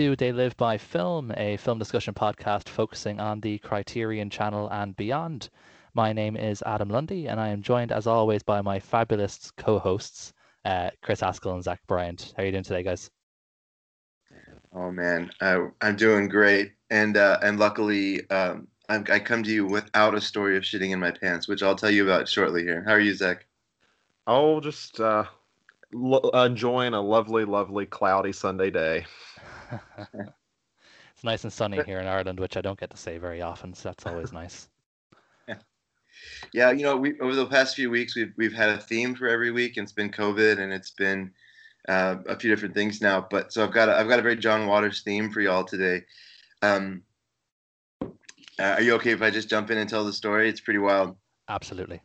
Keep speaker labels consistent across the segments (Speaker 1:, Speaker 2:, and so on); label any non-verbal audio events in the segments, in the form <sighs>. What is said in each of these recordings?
Speaker 1: Welcome to They Live by Film, a film discussion podcast focusing on the Criterion Channel and beyond. My name is Adam Lundy, and I am joined, as always, by my fabulous co-hosts, uh, Chris Askell and Zach Bryant. How are you doing today, guys?
Speaker 2: Oh man, I, I'm doing great, and uh, and luckily, um, I'm, I come to you without a story of shitting in my pants, which I'll tell you about shortly. Here, how are you, Zach?
Speaker 3: Oh, just uh, lo- enjoying a lovely, lovely cloudy Sunday day. <laughs>
Speaker 1: it's nice and sunny here in Ireland, which I don't get to say very often, so that's always nice. <laughs>
Speaker 2: Yeah, you know, we over the past few weeks we've we've had a theme for every week, and it's been COVID, and it's been uh, a few different things now. But so I've got a, I've got a very John Waters theme for y'all today. Um, uh, are you okay if I just jump in and tell the story? It's pretty wild.
Speaker 1: Absolutely.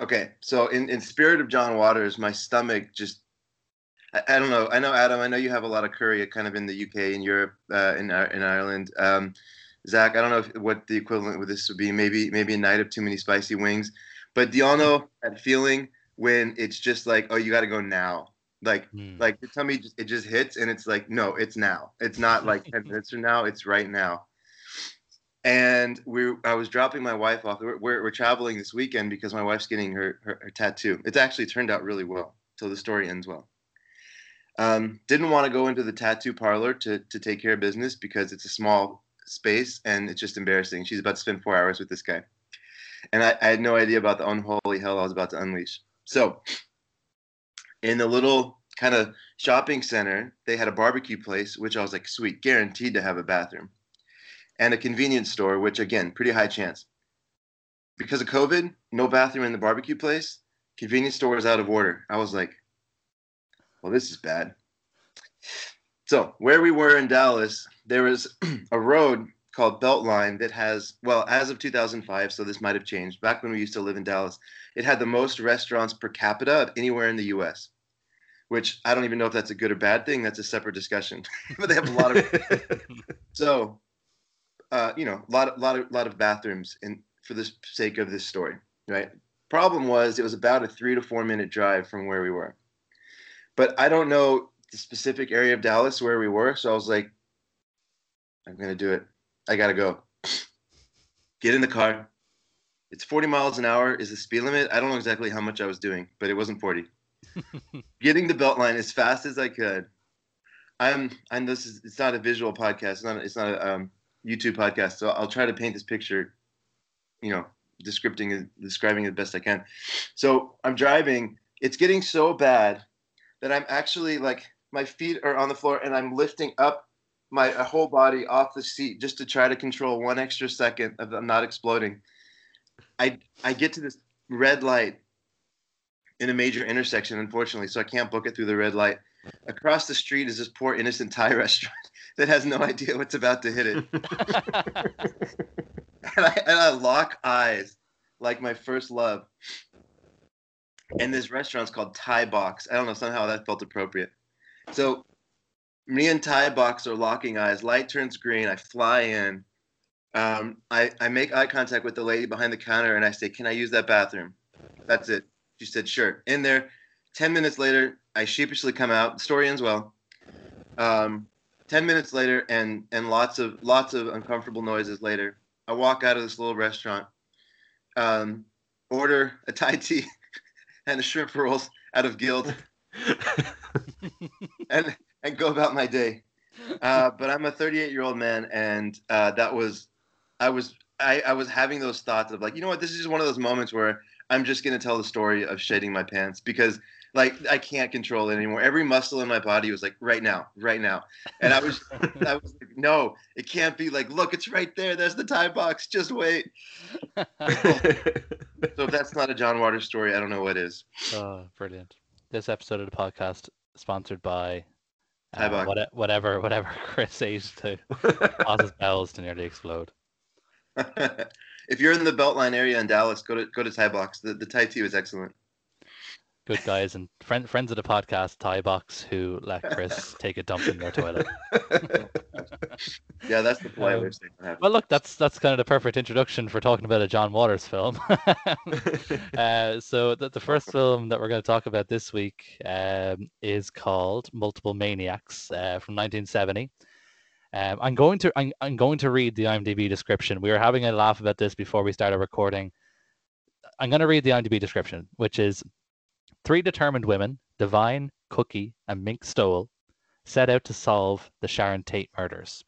Speaker 2: Okay, so in in spirit of John Waters, my stomach just I, I don't know. I know Adam. I know you have a lot of curry, kind of in the UK, in Europe, uh, in in Ireland. Um, Zach, I don't know if, what the equivalent with this would be. Maybe maybe a night of too many spicy wings. But do y'all know that feeling when it's just like, oh, you got to go now? Like mm. like your tummy just, it just hits and it's like, no, it's now. It's not like ten <laughs> minutes from now. It's right now. And we I was dropping my wife off. We're, we're, we're traveling this weekend because my wife's getting her, her, her tattoo. It's actually turned out really well. So the story ends well. Um, didn't want to go into the tattoo parlor to, to take care of business because it's a small space and it's just embarrassing. She's about to spend four hours with this guy. And I, I had no idea about the unholy hell I was about to unleash. So, in the little kind of shopping center, they had a barbecue place, which I was like, sweet, guaranteed to have a bathroom, and a convenience store, which again, pretty high chance. Because of COVID, no bathroom in the barbecue place. Convenience store was out of order. I was like, well, this is bad. So where we were in Dallas, there was <clears throat> a road called Beltline that has, well, as of 2005, so this might have changed. Back when we used to live in Dallas, it had the most restaurants per capita of anywhere in the U.S. Which I don't even know if that's a good or bad thing. That's a separate discussion. <laughs> but they have a lot of. <laughs> so, uh, you know, a lot, of, lot of, lot of bathrooms in for the sake of this story, right? Problem was, it was about a three to four minute drive from where we were. But I don't know the specific area of Dallas where we were. So I was like, I'm gonna do it. I gotta go. <sniffs> Get in the car. It's 40 miles an hour is the speed limit. I don't know exactly how much I was doing, but it wasn't 40. <laughs> Getting the belt line as fast as I could. I'm. I'm. This is. It's not a visual podcast. It's not. It's not a um, YouTube podcast. So I'll try to paint this picture. You know, describing describing it the best I can. So I'm driving. It's getting so bad that I'm actually like my feet are on the floor and I'm lifting up my whole body off the seat just to try to control one extra second of them not exploding. I I get to this red light in a major intersection, unfortunately, so I can't book it through the red light. Across the street is this poor innocent Thai <laughs> restaurant that has no idea what's about to hit it. <laughs> <laughs> and, I, and I lock eyes like my first love. And this restaurant's called Thai Box. I don't know, somehow that felt appropriate. So me and Thai Box are locking eyes. Light turns green. I fly in. Um, I, I make eye contact with the lady behind the counter and I say, Can I use that bathroom? That's it. She said, Sure. In there. 10 minutes later, I sheepishly come out. The story ends well. Um, 10 minutes later and, and lots of lots of uncomfortable noises later, I walk out of this little restaurant, um, order a Thai tea <laughs> and shrimp rolls out of guilt. <laughs> and and go about my day. Uh, but I'm a 38 year old man, and uh, that was, I was, I, I was having those thoughts of like, you know what, this is just one of those moments where I'm just gonna tell the story of shedding my pants because like I can't control it anymore. Every muscle in my body was like, right now, right now, and I was, <laughs> I was like, no, it can't be. Like, look, it's right there. There's the Thai box. Just wait. <laughs> so if that's not a John Waters story, I don't know what is.
Speaker 1: Oh, brilliant! This episode of the podcast sponsored by uh, what, whatever whatever <laughs> Chris ate to cause his bells to nearly explode.
Speaker 2: if you're in the Beltline area in Dallas, go to go to Thai Box. The the Thai tea was excellent.
Speaker 1: Good guys and friend, friends of the podcast, Thai Box, who let Chris <laughs> take a dump in their toilet.
Speaker 2: yeah, that's the play.
Speaker 1: Um, well, look, that's that's kind of the perfect introduction for talking about a John Waters film. <laughs> <laughs> uh, so the, the first film that we're going to talk about this week um, is called Multiple Maniacs uh, from 1970. Um, I'm going to I'm, I'm going to read the IMDb description. We were having a laugh about this before we started recording. I'm going to read the IMDb description, which is three determined women, Divine, Cookie, and Mink Stole, set out to solve the Sharon Tate murders.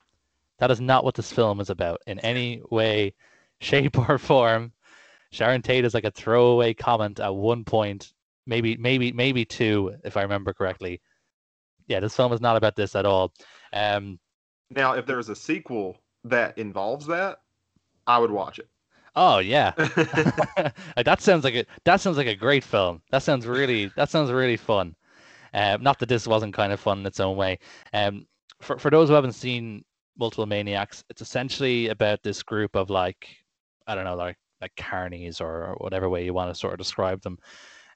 Speaker 1: That is not what this film is about in any way, <laughs> shape, or form. Sharon Tate is like a throwaway comment at one point, maybe, maybe, maybe two, if I remember correctly. Yeah, this film is not about this at all. Um,
Speaker 3: now, if there's a sequel that involves that, I would watch it.
Speaker 1: Oh yeah, <laughs> <laughs> that sounds like a that sounds like a great film. That sounds really that sounds really fun. Um, not that this wasn't kind of fun in its own way. Um, for for those who haven't seen Multiple Maniacs, it's essentially about this group of like I don't know like like carnies or whatever way you want to sort of describe them.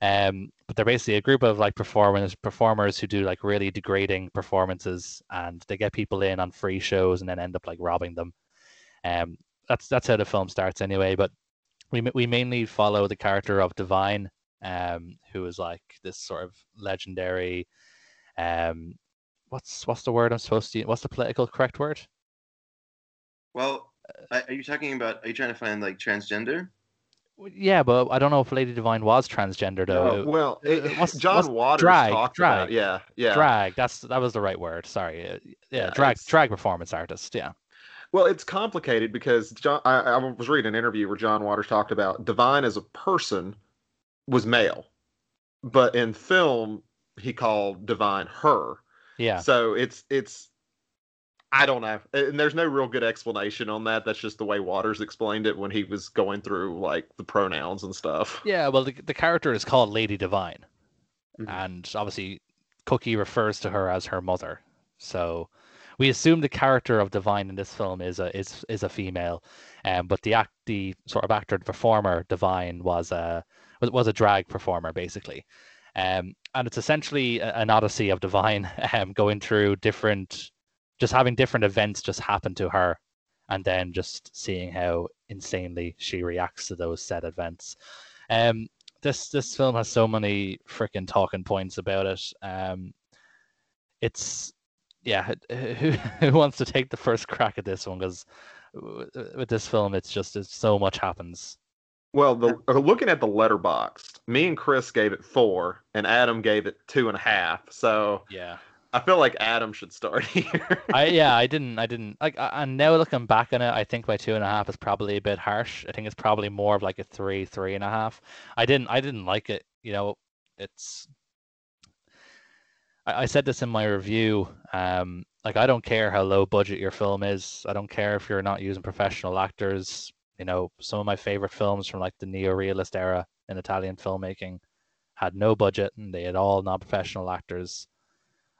Speaker 1: Um, but they're basically a group of like performers performers who do like really degrading performances, and they get people in on free shows and then end up like robbing them. Um, that's that's how the film starts anyway. But we we mainly follow the character of Divine, um, who is like this sort of legendary, um, what's what's the word I'm supposed to? What's the political correct word?
Speaker 2: Well, are you talking about? Are you trying to find like transgender?
Speaker 1: Yeah, but I don't know if Lady Divine was transgender though.
Speaker 3: No, well, it, what's, John what's Waters
Speaker 1: drag,
Speaker 3: talked
Speaker 1: drag,
Speaker 3: about. Yeah, yeah.
Speaker 1: Drag. That's that was the right word. Sorry. Yeah, yeah drag drag performance artist. Yeah.
Speaker 3: Well, it's complicated because John. I, I was reading an interview where John Waters talked about Divine as a person was male, but in film he called Divine her.
Speaker 1: Yeah.
Speaker 3: So it's it's I don't know. And there's no real good explanation on that. That's just the way Waters explained it when he was going through like the pronouns and stuff.
Speaker 1: Yeah, well the the character is called Lady Divine. Mm-hmm. And obviously Cookie refers to her as her mother. So we assume the character of Divine in this film is a is is a female, um, but the act the sort of actor and performer Divine was a was, was a drag performer basically, um, and it's essentially an odyssey of Divine <laughs> um, going through different, just having different events just happen to her, and then just seeing how insanely she reacts to those set events. Um, this this film has so many freaking talking points about it. Um, it's yeah, who <laughs> who wants to take the first crack at this one? Because with this film, it's just it's, so much happens.
Speaker 3: Well, the uh, looking at the Letterboxd, me and Chris gave it four, and Adam gave it two and a half. So
Speaker 1: yeah,
Speaker 3: I feel like Adam should start <laughs> here.
Speaker 1: I yeah, I didn't, I didn't like. And now looking back on it, I think my two and a half is probably a bit harsh. I think it's probably more of like a three, three and a half. I didn't, I didn't like it. You know, it's I, I said this in my review. Um, like I don't care how low budget your film is. I don't care if you're not using professional actors. You know, some of my favorite films from like the neo-realist era in Italian filmmaking had no budget and they had all non-professional actors.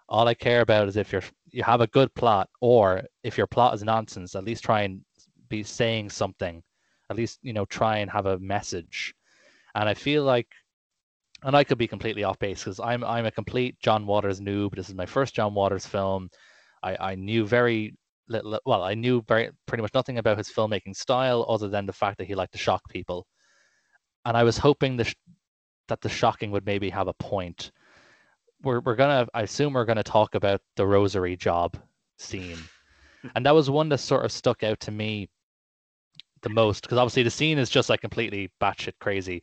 Speaker 1: All I care about is if you're you have a good plot, or if your plot is nonsense, at least try and be saying something. At least you know try and have a message. And I feel like and I could be completely off base because I'm I'm a complete John Waters noob. This is my first John Waters film. I, I knew very little. Well, I knew very pretty much nothing about his filmmaking style other than the fact that he liked to shock people. And I was hoping the sh- that the shocking would maybe have a point. We're we're gonna I assume we're gonna talk about the rosary job scene, <laughs> and that was one that sort of stuck out to me the most because obviously the scene is just like completely batshit crazy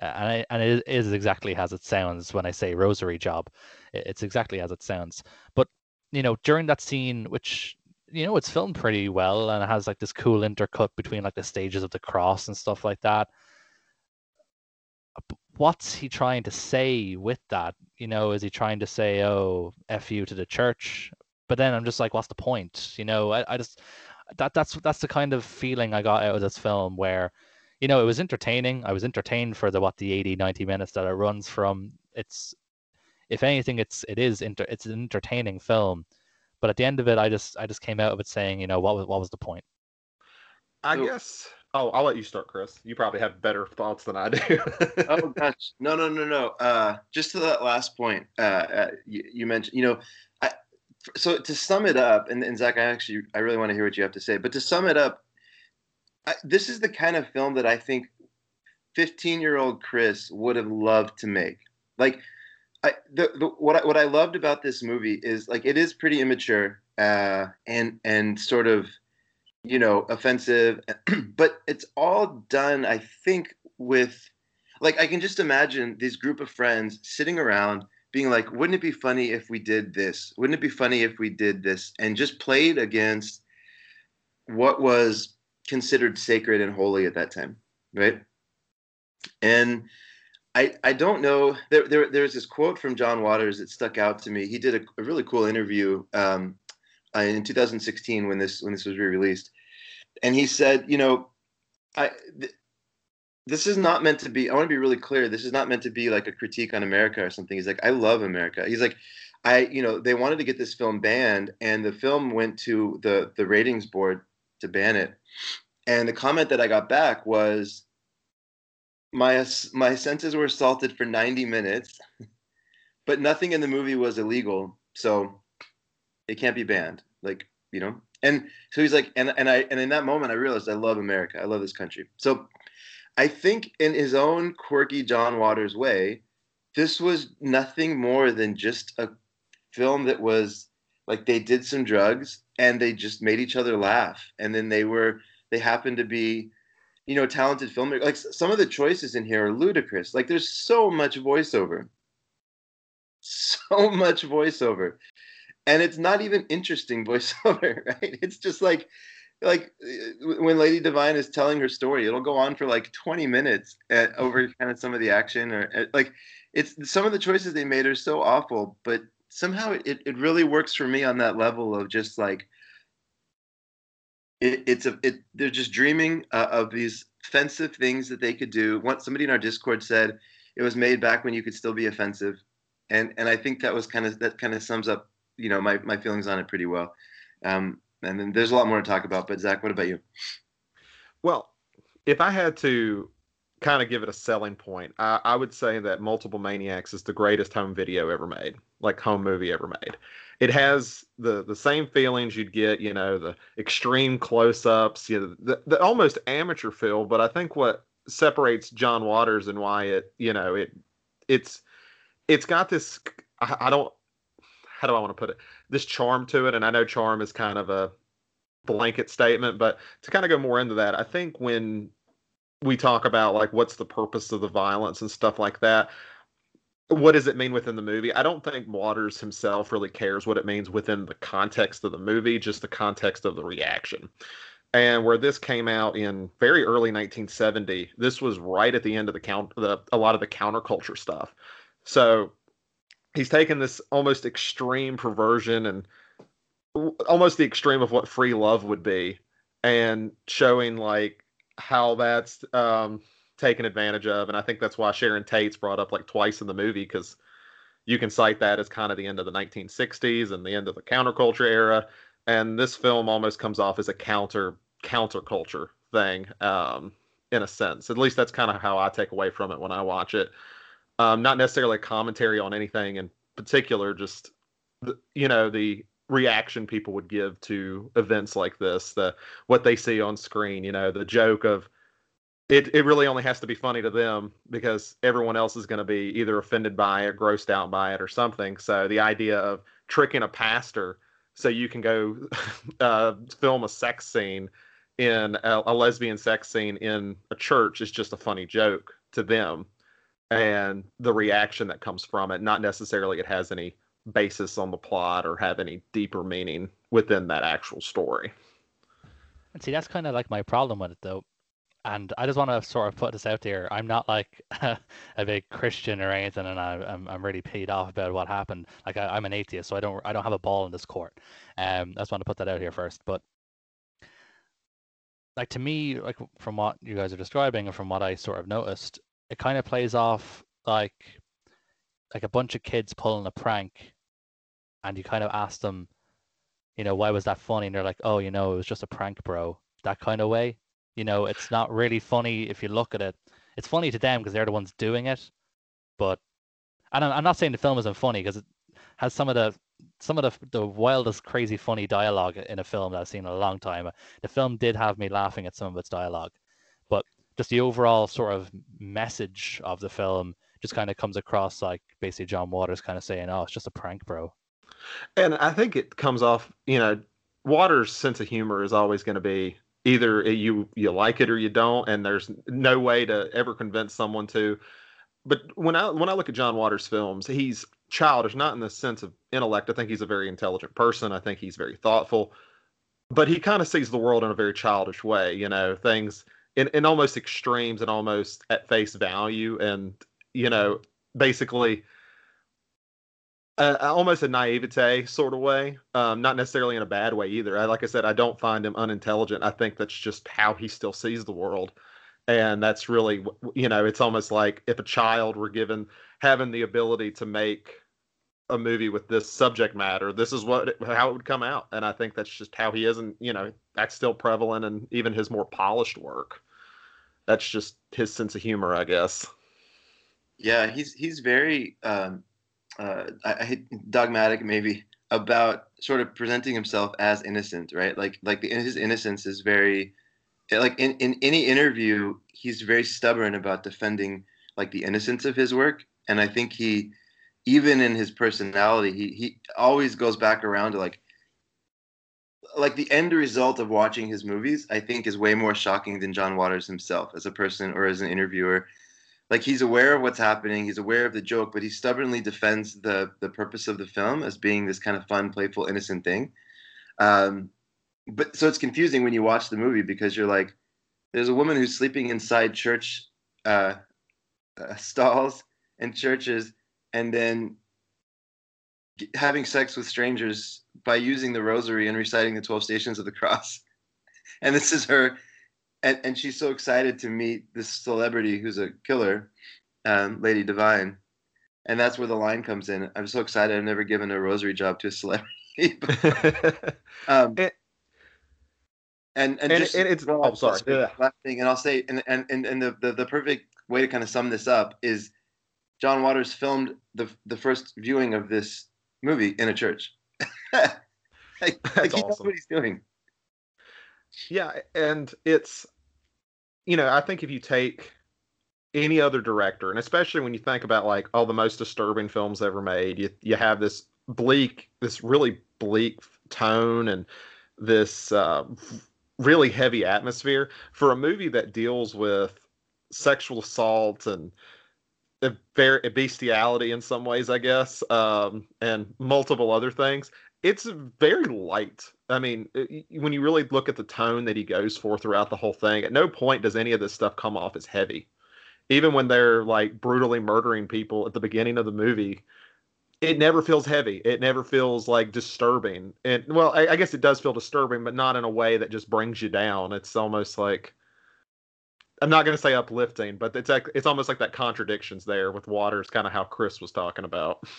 Speaker 1: and it, and it is exactly as it sounds when I say rosary job. It's exactly as it sounds. But you know, during that scene, which you know, it's filmed pretty well and it has like this cool intercut between like the stages of the cross and stuff like that. What's he trying to say with that? You know, is he trying to say, "Oh, f you" to the church? But then I'm just like, what's the point? You know, I, I just that that's that's the kind of feeling I got out of this film where you know, it was entertaining. I was entertained for the what the 80, 90 minutes that it runs from. It's if anything, it's it is inter, it's an entertaining film. But at the end of it, I just I just came out of it saying, you know, what was what was the point?
Speaker 3: I guess. I'll, I'll let you start, Chris. You probably have better thoughts than I do. <laughs>
Speaker 2: oh gosh, no, no, no, no. Uh, just to that last point, uh, uh, you, you, mentioned, you know, I, so to sum it up, and, and Zach, I actually, I really want to hear what you have to say. But to sum it up, This is the kind of film that I think 15 year old Chris would have loved to make. Like, I, the, the, what I, what I loved about this movie is like it is pretty immature uh, and and sort of you know offensive, <clears throat> but it's all done. I think with like I can just imagine this group of friends sitting around being like, wouldn't it be funny if we did this? Wouldn't it be funny if we did this? And just played against what was considered sacred and holy at that time, right? And I, I don't know. There, there, there's this quote from John Waters that stuck out to me. He did a, a really cool interview um, uh, in 2016 when this when this was re-released, and he said, you know, I th- this is not meant to be. I want to be really clear. This is not meant to be like a critique on America or something. He's like, I love America. He's like, I, you know, they wanted to get this film banned, and the film went to the the ratings board to ban it, and the comment that I got back was my my senses were assaulted for 90 minutes, but nothing in the movie was illegal, so it can't be banned. Like you know, and so he's like, and and I and in that moment I realized I love America, I love this country. So I think in his own quirky John Waters way, this was nothing more than just a film that was like they did some drugs and they just made each other laugh, and then they were they happened to be you know, talented filmmakers. Like some of the choices in here are ludicrous. Like there's so much voiceover, so <laughs> much voiceover, and it's not even interesting <laughs> voiceover, right? It's just like, like uh, when Lady Divine is telling her story, it'll go on for like 20 minutes at, over kind of some of the action, or at, like, it's some of the choices they made are so awful, but somehow it, it really works for me on that level of just like it, it's a it, they're just dreaming uh, of these offensive things that they could do. Once somebody in our Discord said it was made back when you could still be offensive, and and I think that was kind of that kind of sums up you know my my feelings on it pretty well. Um, and then there's a lot more to talk about. But Zach, what about you?
Speaker 3: Well, if I had to kind of give it a selling point, I, I would say that Multiple Maniacs is the greatest home video ever made, like home movie ever made it has the the same feelings you'd get, you know, the extreme close-ups, you know, the, the almost amateur feel. But I think what separates John Waters and why it, you know, it it's it's got this. I, I don't. How do I want to put it? This charm to it, and I know charm is kind of a blanket statement, but to kind of go more into that, I think when we talk about like what's the purpose of the violence and stuff like that, what does it mean within the movie? I don't think Waters himself really cares what it means within the context of the movie, just the context of the reaction. And where this came out in very early 1970, this was right at the end of the count, the, a lot of the counterculture stuff. So he's taken this almost extreme perversion and almost the extreme of what free love would be, and showing like how that's um, taken advantage of, and I think that's why Sharon Tate's brought up like twice in the movie because you can cite that as kind of the end of the 1960s and the end of the counterculture era, and this film almost comes off as a counter counterculture thing um, in a sense. At least that's kind of how I take away from it when I watch it. Um, not necessarily a commentary on anything in particular, just you know the reaction people would give to events like this, the what they see on screen. You know, the joke of it it really only has to be funny to them because everyone else is going to be either offended by it, grossed out by it, or something. So the idea of tricking a pastor so you can go <laughs> uh, film a sex scene in a, a, lesbian sex scene in a church is just a funny joke to them, and the reaction that comes from it, not necessarily it has any basis on the plot or have any deeper meaning within that actual story.
Speaker 1: And see, that's kind of like my problem with it, though and I just want to sort of put this out there. I'm not like <laughs> a big Christian or anything, and I, am I'm really paid off about what happened. Like I, am an atheist, so I don't I don't have a ball in this court. Um, I just want to put that out here first. But like to me, like from what you guys are describing and from what I sort of noticed, it kind of plays off like like a bunch of kids pulling a prank, and you kind of ask them, you know, why was that funny? And they're like, oh, you know, it was just a prank, bro. That kind of way You know, it's not really funny if you look at it. It's funny to them because they're the ones doing it, but and I'm, not saying the film isn't funny because it has some of the some of the the wildest, crazy, funny dialogue in a film that I've seen in a long time. The film did have me laughing at some of its dialogue, but just the overall sort of message of the film just kind of comes across like basically John Waters kind of saying, "Oh, it's just a prank, bro."
Speaker 3: And I think it comes off, you know, Waters' sense of humor is always going to be either you you like it or you don't, and there's no way to ever convince someone to. But when I when I look at John Waters' films, he's childish, not in the sense of intellect. I think he's a very intelligent person. I think he's very thoughtful, but he kind of sees the world in a very childish way. You know, things in, in almost extremes and almost at face value, and you know, basically uh, almost a naivete sort of way, um, not necessarily in a bad way either. I, like I said, I don't find him unintelligent. I think that's just how he still sees the world, and that's really, you know, it's almost like if a child were given having the ability to make a movie with this subject matter, this is what how it would come out, and I think that's just how he is, and you know, that's still prevalent in even his more polished work. That's just his sense of humor, I guess.
Speaker 2: Yeah, he's he's very um, uh, I, I dogmatic maybe about sort of presenting himself as innocent, right? Like like the, his innocence is very like in, in any interview he's very stubborn about defending like the innocence of his work and i think he even in his personality he he always goes back around to like like the end result of watching his movies i think is way more shocking than john waters himself as a person or as an interviewer like he's aware of what's happening he's aware of the joke but he stubbornly defends the the purpose of the film as being this kind of fun playful innocent thing. Um, but so it's confusing when you watch the movie because you're like there's a woman who's sleeping inside church uh, uh, stalls and churches and then having sex with strangers by using the rosary and reciting the 12 stations of the cross. <laughs> And this is her and, and she's so excited to meet this celebrity who's a killer, um, Lady Divine, and that's where the line comes in. I'm so excited. I've never given a rosary job to a celebrity. <laughs> <laughs> um, and, and and, and just
Speaker 3: and it's oh sorry
Speaker 2: yeah. last thing, and I'll say and and and, and the, the the perfect way to kind of sum this up is John Waters filmed the the first viewing of this movie in a church. <laughs> like, like he awesome. knows what he's doing.
Speaker 3: Yeah, and it's you know, I think if you take any other director, and especially when you think about like all the most disturbing films ever made, you you have this bleak, this really bleak tone and this uh, really heavy atmosphere. For a movie that deals with sexual assault and bestiality in some ways, I guess, um, and multiple other things it's very light. I mean, when you really look at the tone that he goes for throughout the whole thing, at no point does any of this stuff come off as heavy. Even when they're like brutally murdering people at the beginning of the movie, it never feels heavy. It never feels like disturbing. And well, I, I guess it does feel disturbing, but not in a way that just brings you down. It's almost like I'm not going to say uplifting, but it's it's almost like that contradictions there with Waters, kind of how Chris was talking about. <laughs>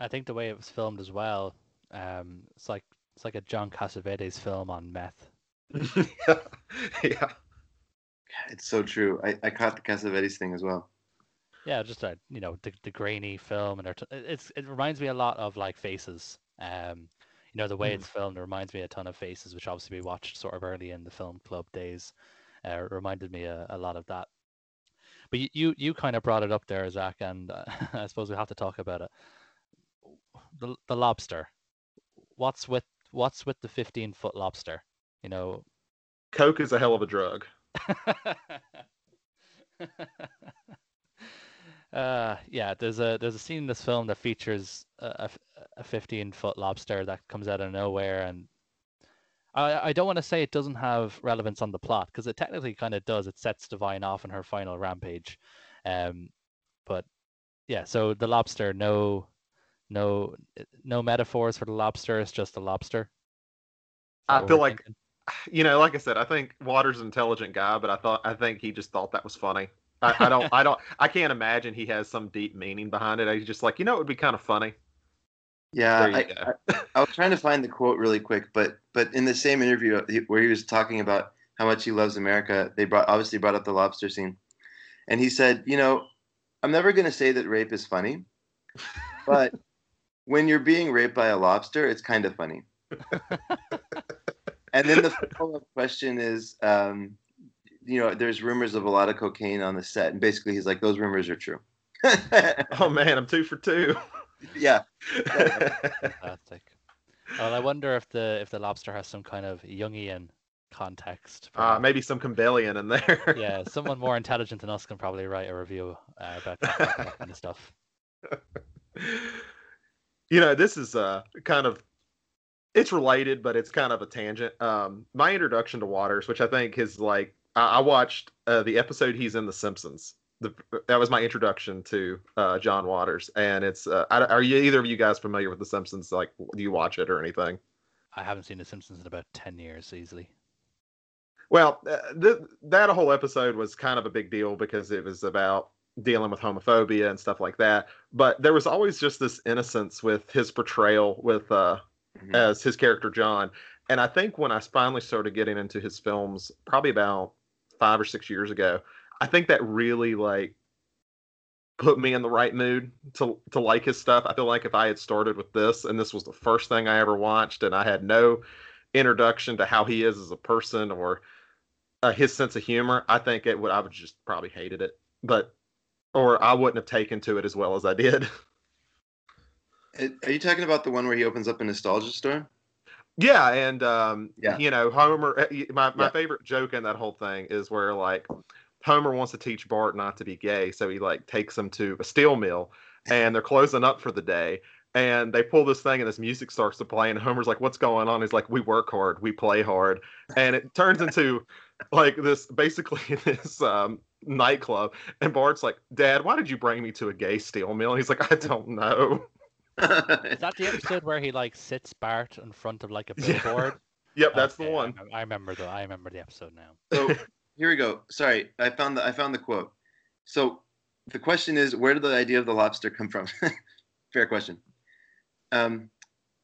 Speaker 1: I think the way it was filmed as well, um, it's like it's like a John Cassavetes film on meth.
Speaker 3: yeah, <laughs> yeah.
Speaker 2: It's so true. I, I caught the Cassavetes thing as well.
Speaker 1: Yeah, just a you know the, the grainy film, and it's it reminds me a lot of like Faces. Um, you know the way mm. it's filmed it reminds me a ton of Faces, which obviously we watched sort of early in the film club days. Uh, reminded me a, a lot of that. But you, you you kind of brought it up there, Zach, and uh, <laughs> I suppose we have to talk about it the the lobster. What's with what's with the fifteen foot lobster? You know,
Speaker 3: Coke is a hell of a drug. <laughs>
Speaker 1: uh, yeah, there's a there's a scene in this film that features a, a 15 foot lobster that comes out of nowhere, and I I don't want to say it doesn't have relevance on the plot because it technically kind of does. It sets Divine off in her final rampage, um, but yeah. So the lobster, no no, eh, no metaphors for the lobster. It's just a lobster.
Speaker 3: I feel like, thinking. <sighs> you know, like I said, I think Waters an intelligent guy, but I thought I think he just thought that was funny. I, I don't, I don't, I can't imagine he has some deep meaning behind it. He's just like, you know, it would be kind of funny.
Speaker 2: Yeah, I. I, I was trying to find the quote really quick, but but in the same interview where he was talking about how much he loves America, they brought obviously brought up the lobster scene, and he said, you know, I'm never going to say that rape is funny, but when you're being raped by a lobster, it's kind of funny. and then the <laughs> follow-up question is, um, you know, there's rumors of a lot of cocaine on the set, and basically he's like, those rumors are true. <laughs>
Speaker 3: oh man, I'm two for two.
Speaker 2: yeah, <laughs>
Speaker 1: Fantastic. Well, I wonder if the if the lobster has some kind of Jungian context.
Speaker 3: uh, maybe some Campbellian in there.
Speaker 1: yeah, someone more intelligent than us can probably write a review uh, about that, that kind of stuff.
Speaker 3: You know, this is uh kind of it's related, but it's kind of a tangent. Um, my introduction to Waters, which I think is like I, I watched uh, the episode he's in The Simpsons. The, that was my introduction to uh, John Waters, and it's. Uh, I, are you either of you guys familiar with The Simpsons? Like, do you watch it or anything?
Speaker 1: I haven't seen The Simpsons in about ten years easily.
Speaker 3: Well, uh, th- that whole episode was kind of a big deal because it was about dealing with homophobia and stuff like that. But there was always just this innocence with his portrayal with uh,
Speaker 2: Mhm.
Speaker 3: as his character John. And I think when I finally started getting into his films, probably about five or six years ago, I think that really like put me in the right mood to to like his stuff. I feel like if I had started with this and this was the first thing I ever watched and I had no introduction to how he is as a person or uh, his sense of humor, I think it would I would just probably hated it. But or I wouldn't have taken to it as well as I did. <laughs>
Speaker 2: Are you talking about the one where he opens up a nostalgia store?
Speaker 3: Yeah, and um,
Speaker 2: Yeah.
Speaker 3: you know, Homer. uh, My my
Speaker 2: Yeah.
Speaker 3: favorite joke in that whole thing is where like Homer wants to teach Bart not to be gay, so he like takes him to a steel mill, and they're closing up for the day, and they pull this thing, and this music starts to play, and Homer's like, "What's going on?" He's like, "We work hard, we play hard," and it turns into like this basically <laughs> this um, nightclub, and Bart's like, "Dad, why did you bring me to a gay steel mill?" And he's like, "I don't know." <laughs>
Speaker 1: Is that the episode where he like sits Bart in front of like a
Speaker 3: Yeah.
Speaker 1: billboard? <laughs>
Speaker 3: Yep, that's
Speaker 1: Okay,
Speaker 3: the one.
Speaker 1: I remember the I remember the episode now.
Speaker 2: so <laughs> here we go. Sorry, I found the I found the quote. So the question is, where did the idea of the lobster come from? Fair question. Um,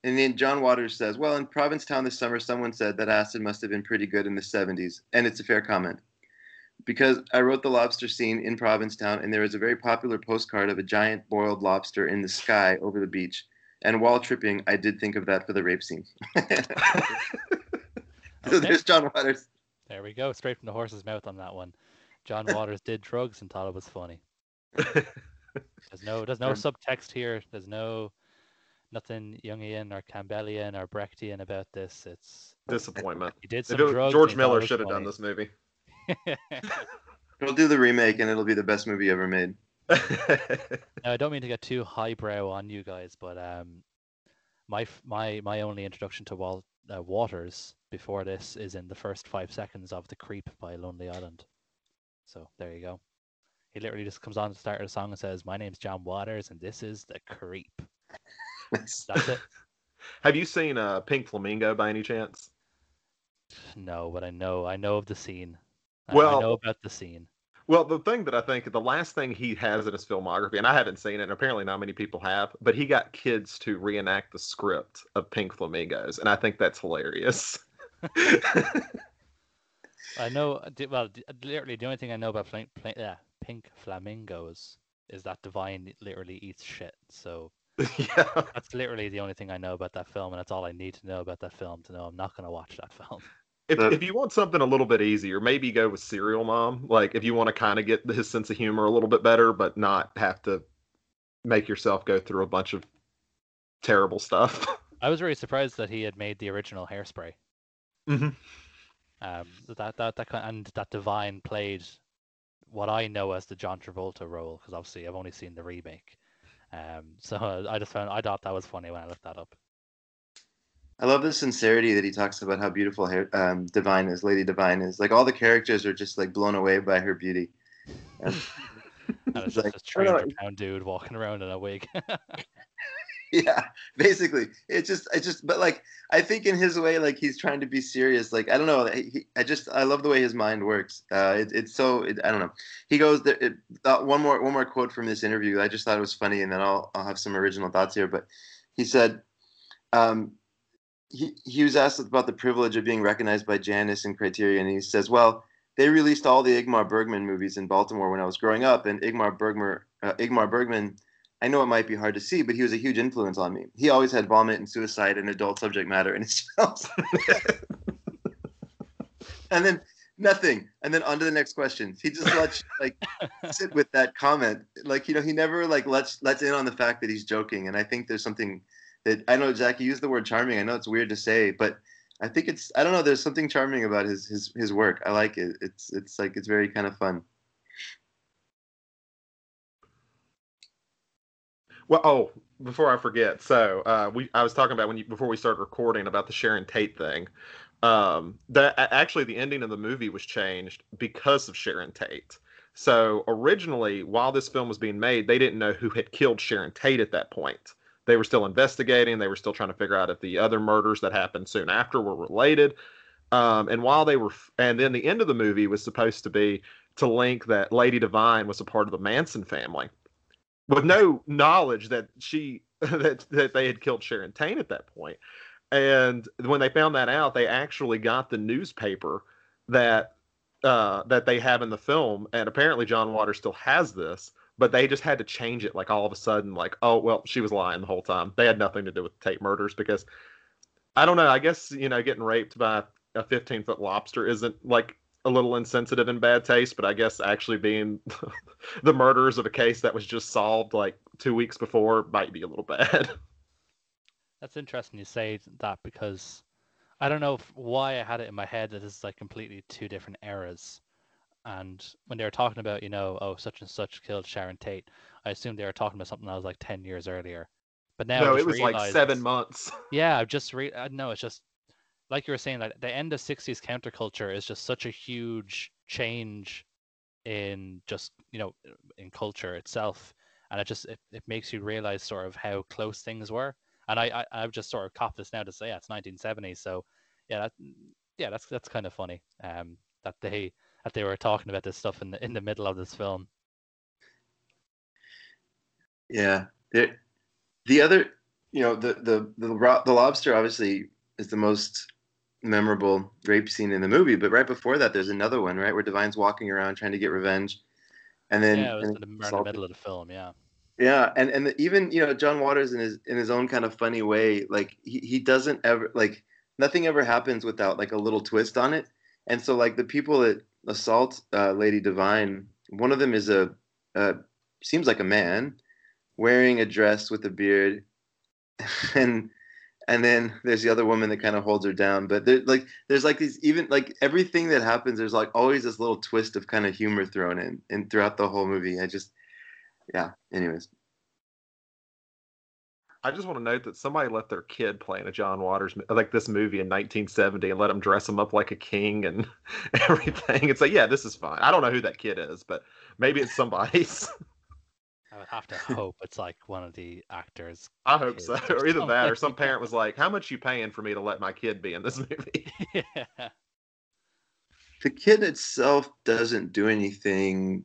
Speaker 2: and then John Waters says, well, in Provincetown this summer, someone said that acid must have been pretty good in the 70s, and it's a fair comment. Because I wrote the lobster scene in Provincetown, and there is a very popular postcard of a giant boiled lobster in the sky over the beach. And while tripping, I did think of that for the rape scene. <laughs> so there's John Waters.
Speaker 1: There we go, straight from the horse's mouth on that one. John Waters did drugs and thought it was funny. <laughs> There's no there's no
Speaker 2: Um,
Speaker 1: subtext here. There's no nothing Jungian or Campbellian or Brechtian about this. It's
Speaker 3: Disappointment.
Speaker 1: he did
Speaker 3: If
Speaker 1: some drugs.
Speaker 3: George
Speaker 1: and he thought
Speaker 3: Miller should have done this movie. <laughs>
Speaker 2: We'll do the remake, and it'll be the best movie ever made. <laughs>
Speaker 1: Now, I don't mean to get too highbrow on you guys, but um, my my my only introduction to Wal- uh, Waters before this is in the first five seconds of "The Creep" by Lonely Island. So there you go. He literally just comes on to start the song and says, "My name's John Waters, and this is The Creep." <laughs> That's it.
Speaker 3: Have you seen uh, Pink Flamingo by any chance?
Speaker 1: No, but I know I know of the scene. I- I
Speaker 3: Well-
Speaker 1: know about the scene.
Speaker 3: Well, the thing that I think the last thing he has in his filmography, and I haven't seen it, and apparently not many people have, but he got kids to reenact the script of Pink Flamingos, and I think that's hilarious. <laughs>
Speaker 1: I know. uh, Well, literally, the only thing I know about yeah, pink flamingos is that Divine literally eats shit. So <laughs>
Speaker 3: yeah.
Speaker 1: that's literally the only thing I know about that film, and that's all I need to know about that film to know I'm not going to watch that <laughs> film.
Speaker 3: If,
Speaker 2: The-
Speaker 3: if you want something a little bit easier, maybe go with Serial Mom. Like if you want to kind of get his sense of humor a little bit better, but not have to make yourself go through a bunch of terrible stuff. <laughs>
Speaker 1: I was really surprised that he had made the original Hairspray.
Speaker 3: hmm
Speaker 1: Um, that that that kind and that Divine played what I know as the John Travolta role because obviously I've only seen the remake. Um, <laughs> so I just found I thought that was funny when I looked that up.
Speaker 2: I love the sincerity that he talks about how beautiful hair, um, Divine is, Lady Divine is. Like all the characters are just like blown away by her beauty. And <laughs>
Speaker 1: And it's
Speaker 2: It's
Speaker 1: just
Speaker 2: like,
Speaker 1: this
Speaker 2: I
Speaker 1: 300 pound dude walking around in a wig. <laughs>
Speaker 2: yeah, basically, it's just, I just, but like, I think in his way, like he's trying to be serious. Like I don't know, he, I just, I love the way his mind works. Uh, it, it's so, it, I don't know. He goes there. It, uh, one more, one more quote from this interview. I just thought it was funny, and then I'll, I'll have some original thoughts here. But He said, um, he, he was asked about the privilege of being recognized by Janus and Criterion, and he says, "Well, they released all the Ingmar Bergman movies in Baltimore when I was growing up, and Ingmar Bergman, uh, Ingmar Bergman, I know it might be hard to see, but he was a huge influence on me. He always had vomit and suicide and adult subject matter in his <laughs> films." and then nothing, and then on to the next question. He just lets you, like <laughs> sit with that comment, like you know, he never like lets lets in on the fact that he's joking, and I think there's something I know Zach you used the word charming. I know it's weird to say, but I think it's I don't know. There's something charming about his his his work. I like it. It's it's like it's very kind of fun.
Speaker 3: Well, oh, before I forget, so uh, we I was talking about when you before we started recording about the Sharon Tate thing. Um, that actually the ending of the movie was changed because of Sharon Tate. So originally, while this film was being made, they didn't know who had killed Sharon Tate at that point they were still investigating. They were still trying to figure out if the other murders that happened soon after were related. Um, and while they were, and then the end of the movie was supposed to be to link that Lady Divine was a part of the Manson family, with no knowledge that she <laughs> that that they had killed Sharon Tate at that point. And when they found that out, they actually got the newspaper that uh, that they have in the film, and apparently John Waters still has this but they just had to change it like all of a sudden like oh well she was lying the whole time. They had nothing to do with Tate murders because i don't know i guess you know getting raped by a 15 foot lobster isn't like a little insensitive and bad taste but i guess actually being <laughs> the murderers of a case that was just solved like two weeks before might be a little bad. <laughs>
Speaker 1: That's interesting you say that because i don't know why i had it in my head that this is like completely two different eras and when they were talking about, you know, oh, such and such killed Sharon Tate, I assumed they were talking about something that was like 10 years earlier. But now
Speaker 3: no, it was like seven months. <laughs>
Speaker 1: Yeah, I've just read. No, it's just like you were saying, like the end of 60s counterculture is just such a huge change in just, you know, in culture itself. And it just, it, it makes you realize sort of how close things were. And I, I, I've just sort of copped this now to say, yeah, it's 1970. So yeah, that, yeah, that's, that's kind of funny. Um, that they, that they were talking about this stuff in the in the middle of this film.
Speaker 2: Yeah, the the other, you know, the the the the lobster obviously is the most memorable rape scene in the movie, but right before that, there's another one, right, where Divine's walking around trying to get revenge, and then
Speaker 1: yeah, it was in the, in the middle of the film, yeah.
Speaker 2: Yeah, and and even you know John Waters in his in his own kind of funny way, like he, he doesn't ever like nothing ever happens without like a little twist on it, and so like the people that assault uh, Lady Divine, one of them is a seems like a man wearing a dress with a beard, <laughs> and and then there's the other woman that kind of holds her down. But there, like there's like these even like everything that happens, there's like always this little twist of kind of humor thrown in and throughout the whole movie. I just yeah. Anyways.
Speaker 3: I just want to note that somebody let their kid play in a John Waters like this movie in 1970 and let him dress him up like a king and <laughs> everything. It's like, yeah, this is fine. I don't know who that kid is, but maybe it's somebody's. <laughs>
Speaker 1: I would have to hope it's like one of the actors.
Speaker 3: I hope so, or, or either that, or some parent was <laughs> like, "How much you paying for me to let my kid be in this movie?"
Speaker 2: yeah. The kid itself doesn't do anything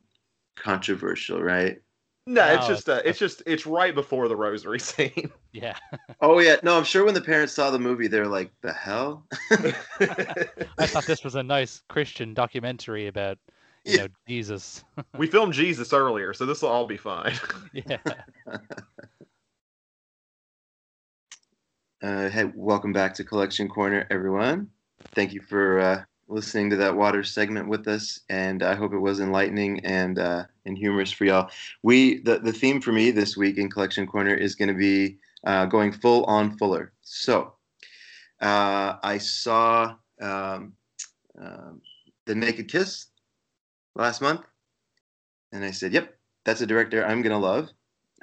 Speaker 2: controversial, right?
Speaker 3: No, it's just uh, it's just it's right before the rosary <laughs> scene.
Speaker 1: Yeah.
Speaker 2: oh yeah, no, I'm sure when the parents saw the movie, they're like, "The hell." <laughs>
Speaker 1: I thought this was a nice Christian documentary about you yeah. know Jesus. <laughs>
Speaker 3: we filmed Jesus earlier, so this will all be fine.
Speaker 1: yeah.
Speaker 2: Uh, hey, welcome back to Collection Corner, everyone. Thank you for uh, listening to that water segment with us, and I hope it was enlightening and uh, and humorous for y'all. We the the theme for me this week in Collection Corner is going to be uh, going full on Fuller. So uh, I saw um, um, the Naked Kiss last month, and I said, "Yep, that's a director I'm going to love,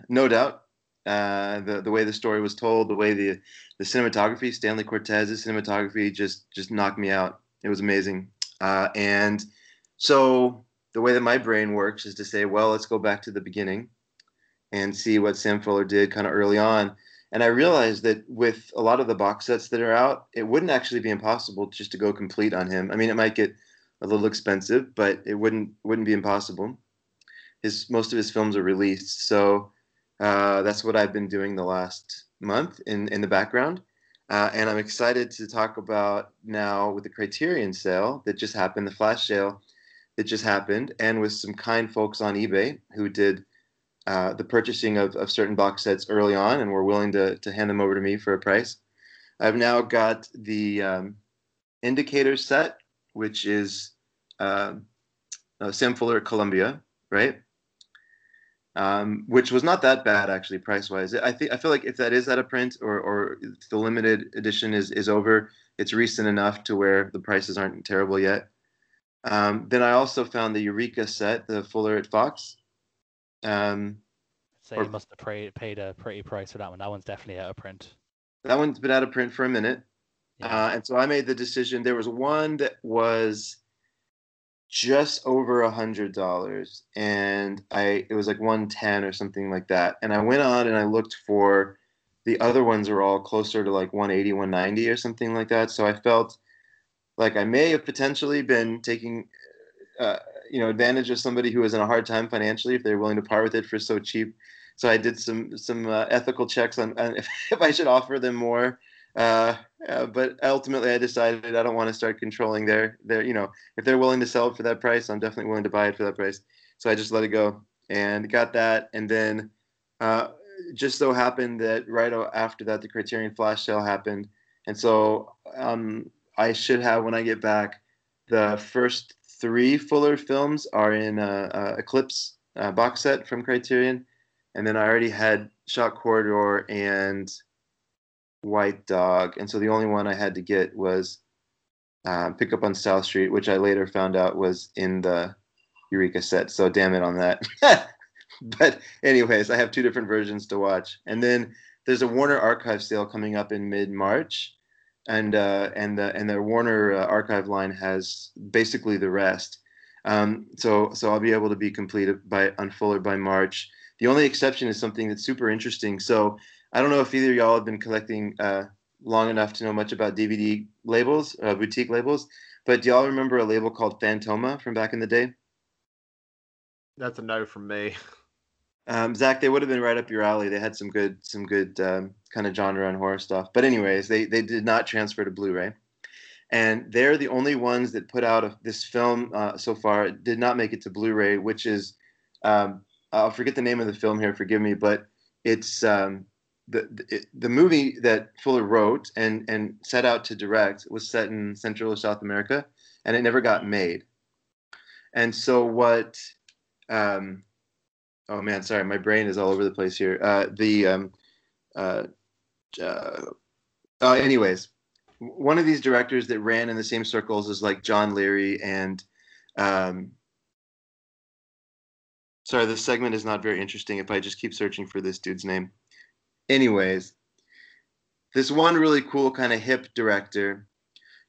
Speaker 2: no doubt." Uh, the the way the story was told, the way the the cinematography, Stanley Cortez's cinematography, just just knocked me out. It was amazing. Uh, and so the way that my brain works is to say, well, let's go back to the beginning and see what Sam Fuller did kind of early on. And I realized that with a lot of the box sets that are out, it wouldn't actually be impossible just to go complete on him. I mean, it might get a little expensive, but it wouldn't wouldn't be impossible. His most of his films are released, so uh, that's what I've been doing the last month in in the background. Uh, and I'm excited to talk about now with the Criterion sale that just happened, the flash sale that just happened, and with some kind folks on eBay who did uh, the purchasing of, of certain box sets early on and were willing to, to hand them over to me for a price. I've now got the um, indicator set, which is uh, Sam Fuller Columbia, right? Um, which was not that bad actually price wise. I think I feel like if that is out of print or or the limited edition is is over, it's recent enough to where the prices aren't terrible yet. Um, then I also found the Eureka set, the Fuller at Fox. Um,
Speaker 1: so or, you must have paid, paid a pretty price for that one. That one's definitely out of print.
Speaker 2: That one's been out of print for a minute. Yeah. Uh, and so I made the decision. There was one that was just over a hundred dollars and i it was like 110 or something like that. And i went on and i looked for the other ones are all closer to like 180 190 or something like that. So i felt like i may have potentially been taking uh, you know advantage of somebody who was in a hard time financially if they're willing to part with it for so cheap. So i did some some uh, ethical checks on, on <laughs> if, if i should offer them more uh, uh, but ultimately, I decided I don't want to start controlling their their you know if they're willing to sell it for that price, I'm definitely willing to buy it for that price. So I just let it go and got that, and then uh, just so happened that right after that, the Criterion Flash sale happened, and so um, I should have when I get back the first three Fuller films are in a, a Eclipse uh, box set from Criterion, and then I already had Shock Corridor and White Dog, and so the only one I had to get was uh, Pick Up on South Street, which I later found out was in the Eureka set. So damn it on that. <laughs> but anyways, I have two different versions to watch, and then there's a Warner Archive sale coming up in mid March, and uh, and the and the Warner uh, Archive line has basically the rest. Um, so so I'll be able to be completed by on Fuller by March. The only exception is something that's super interesting. So I don't know if either y'all have been collecting uh, long enough to know much about DVD labels, uh, boutique labels, but do y'all remember a label called Fantoma from back in the day?
Speaker 3: That's a no from me. <laughs>
Speaker 2: Um, Zach, they would have been right up your alley. They had some good, some good um, kind of genre and horror stuff. But anyways, they they did not transfer to Blu-ray, and they're the only ones that put out a, this film uh, so far. It did not make it to Blu-ray, which is um, I'll forget the name of the film here. Forgive me, but it's um, the, the, movie that Fuller wrote and, and set out to direct was set in Central or South America, and it never got made. And so what? Um, oh man, sorry, my brain is all over the place here. Uh, the um, uh, uh, uh, anyways, one of these directors that ran in the same circles as like John Lurie and um, sorry, this segment is not very interesting if I just keep searching for this dude's name anyways, this one really cool kind of hip director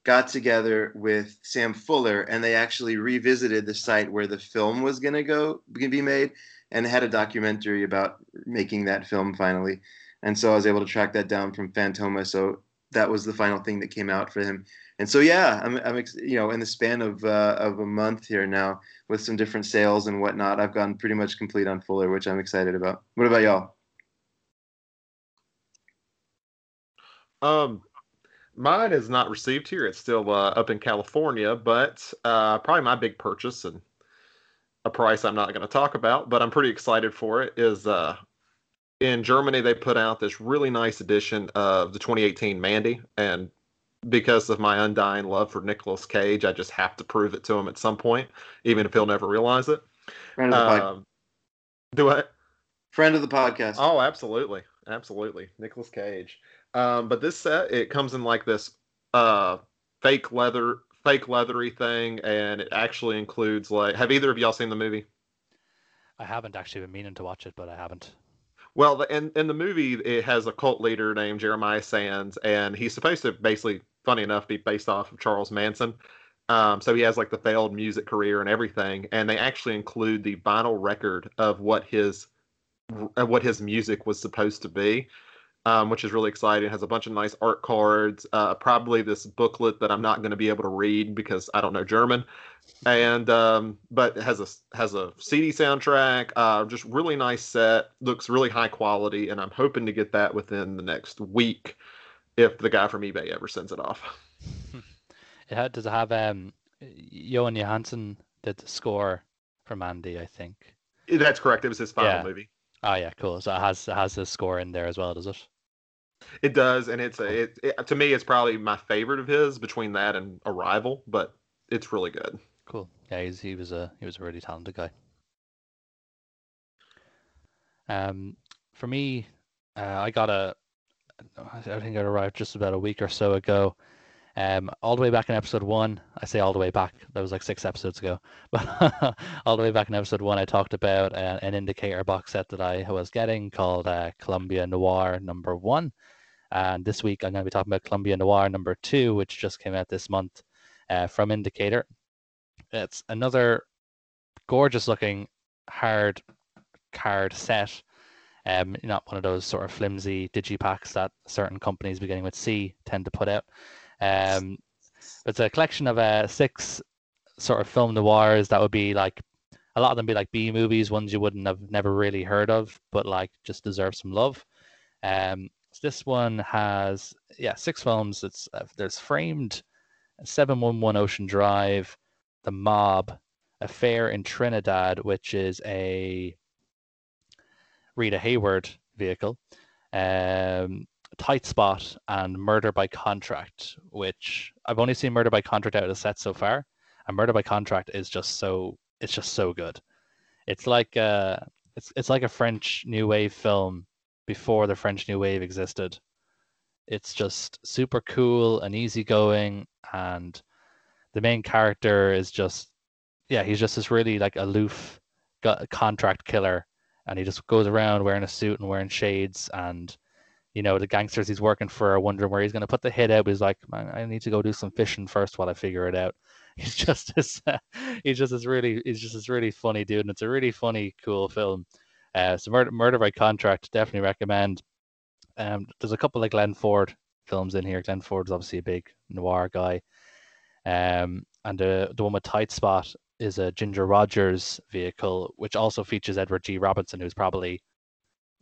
Speaker 2: got together with Sam Fuller and they actually revisited the site where the film was going to go be made and had a documentary about making that film finally. And so I was able to track that down from Fantoma. So that was the final thing that came out for him. And so yeah, I'm, I'm you know in the span of uh, of a month here now with some different sales and whatnot, I've gone pretty much complete on Fuller, which I'm excited about. What about y'all?
Speaker 3: Um, mine is not received here. It's still uh, up in California, but uh, probably my big purchase and a price I'm not going to talk about, but I'm pretty excited for it. Is uh, in Germany they put out this really nice edition of the 2018 Mandy, and because of my undying love for Nicolas Cage, I just have to prove it to him at some point, even if he'll never realize it.
Speaker 2: Friend of the um,
Speaker 3: do what?
Speaker 2: Friend of the podcast.
Speaker 3: Oh, absolutely, absolutely, Nicolas Cage. Um, but this set it comes in like this uh fake leather fake leathery thing and it actually includes like have either of y'all seen the movie?
Speaker 1: I haven't actually been meaning to watch it, but I haven't.
Speaker 3: Well, the, in in the movie, it has a cult leader named Jeremiah Sands, and he's supposed to basically, funny enough, be based off of Charles Manson. Um, so he has like the failed music career and everything, and they actually include the vinyl record of what his what his music was supposed to be. Um, which is really exciting. It has a bunch of nice art cards, uh, probably this booklet that I'm not going to be able to read because I don't know German, and um, but it has a has a CD soundtrack. Uh, just really nice set, looks really high quality, and I'm hoping to get that within the next week if the guy from eBay ever sends it off.
Speaker 1: It had, does it have um, Jóhann Jóhannsson did the score for Mandy, I think.
Speaker 3: That's correct. It was his final
Speaker 1: Yeah.
Speaker 3: movie.
Speaker 1: Oh yeah, cool. So it has it has the score in there as well, does it?
Speaker 3: It does, and it's a it, it to me it's probably my favorite of his between that and Arrival, but it's really good.
Speaker 1: Cool. Yeah, he's, he was a he was a really talented guy. Um, for me, uh, I got a I think it arrived just about a week or so ago. Um, all the way back in episode one, I say all the way back. That was like six episodes ago, <laughs> but all the way back in episode one, I talked about uh, an indicator box set that I was getting called uh, Columbia Noir Number One. And this week, I'm going to be talking about Columbia Noir Number Two, which just came out this month uh, from Indicator. It's another gorgeous looking hard card set. Um, not one of those sort of flimsy digipacks that certain companies beginning with C tend to put out. Um, it's a collection of uh, six sort of film noirs that would be like a lot of them be like B movies, ones you wouldn't have never really heard of, but like just deserve some love. Um, so this one has yeah six films. It's uh, there's framed, seven one one Ocean Drive, The Mob, Affair in Trinidad, which is a Rita Hayworth vehicle, um, Tight Spot, and Murder by Contract, which I've only seen Murder by Contract out of the set so far. And Murder by Contract is just so it's just so good. It's like uh it's it's like a French New Wave film before the French New Wave existed. It's just super cool and easygoing, and the main character is just yeah, he's just this really like aloof contract killer, and he just goes around wearing a suit and wearing shades, and you know the gangsters he's working for are wondering where he's going to put the hit out. He's like, Man, I need to go do some fishing first while I figure it out. <laughs> He's just this, he's just this really, he's just this really funny dude, and it's a really funny, cool film. Uh, so Murder, Murder by Contract, definitely recommend. Um, there's a couple of Glenn Ford films in here. Glenn Ford is obviously a big noir guy. Um, and the the one with Tight Spot is a Ginger Rogers vehicle, which also features Edward G. Robinson, who's probably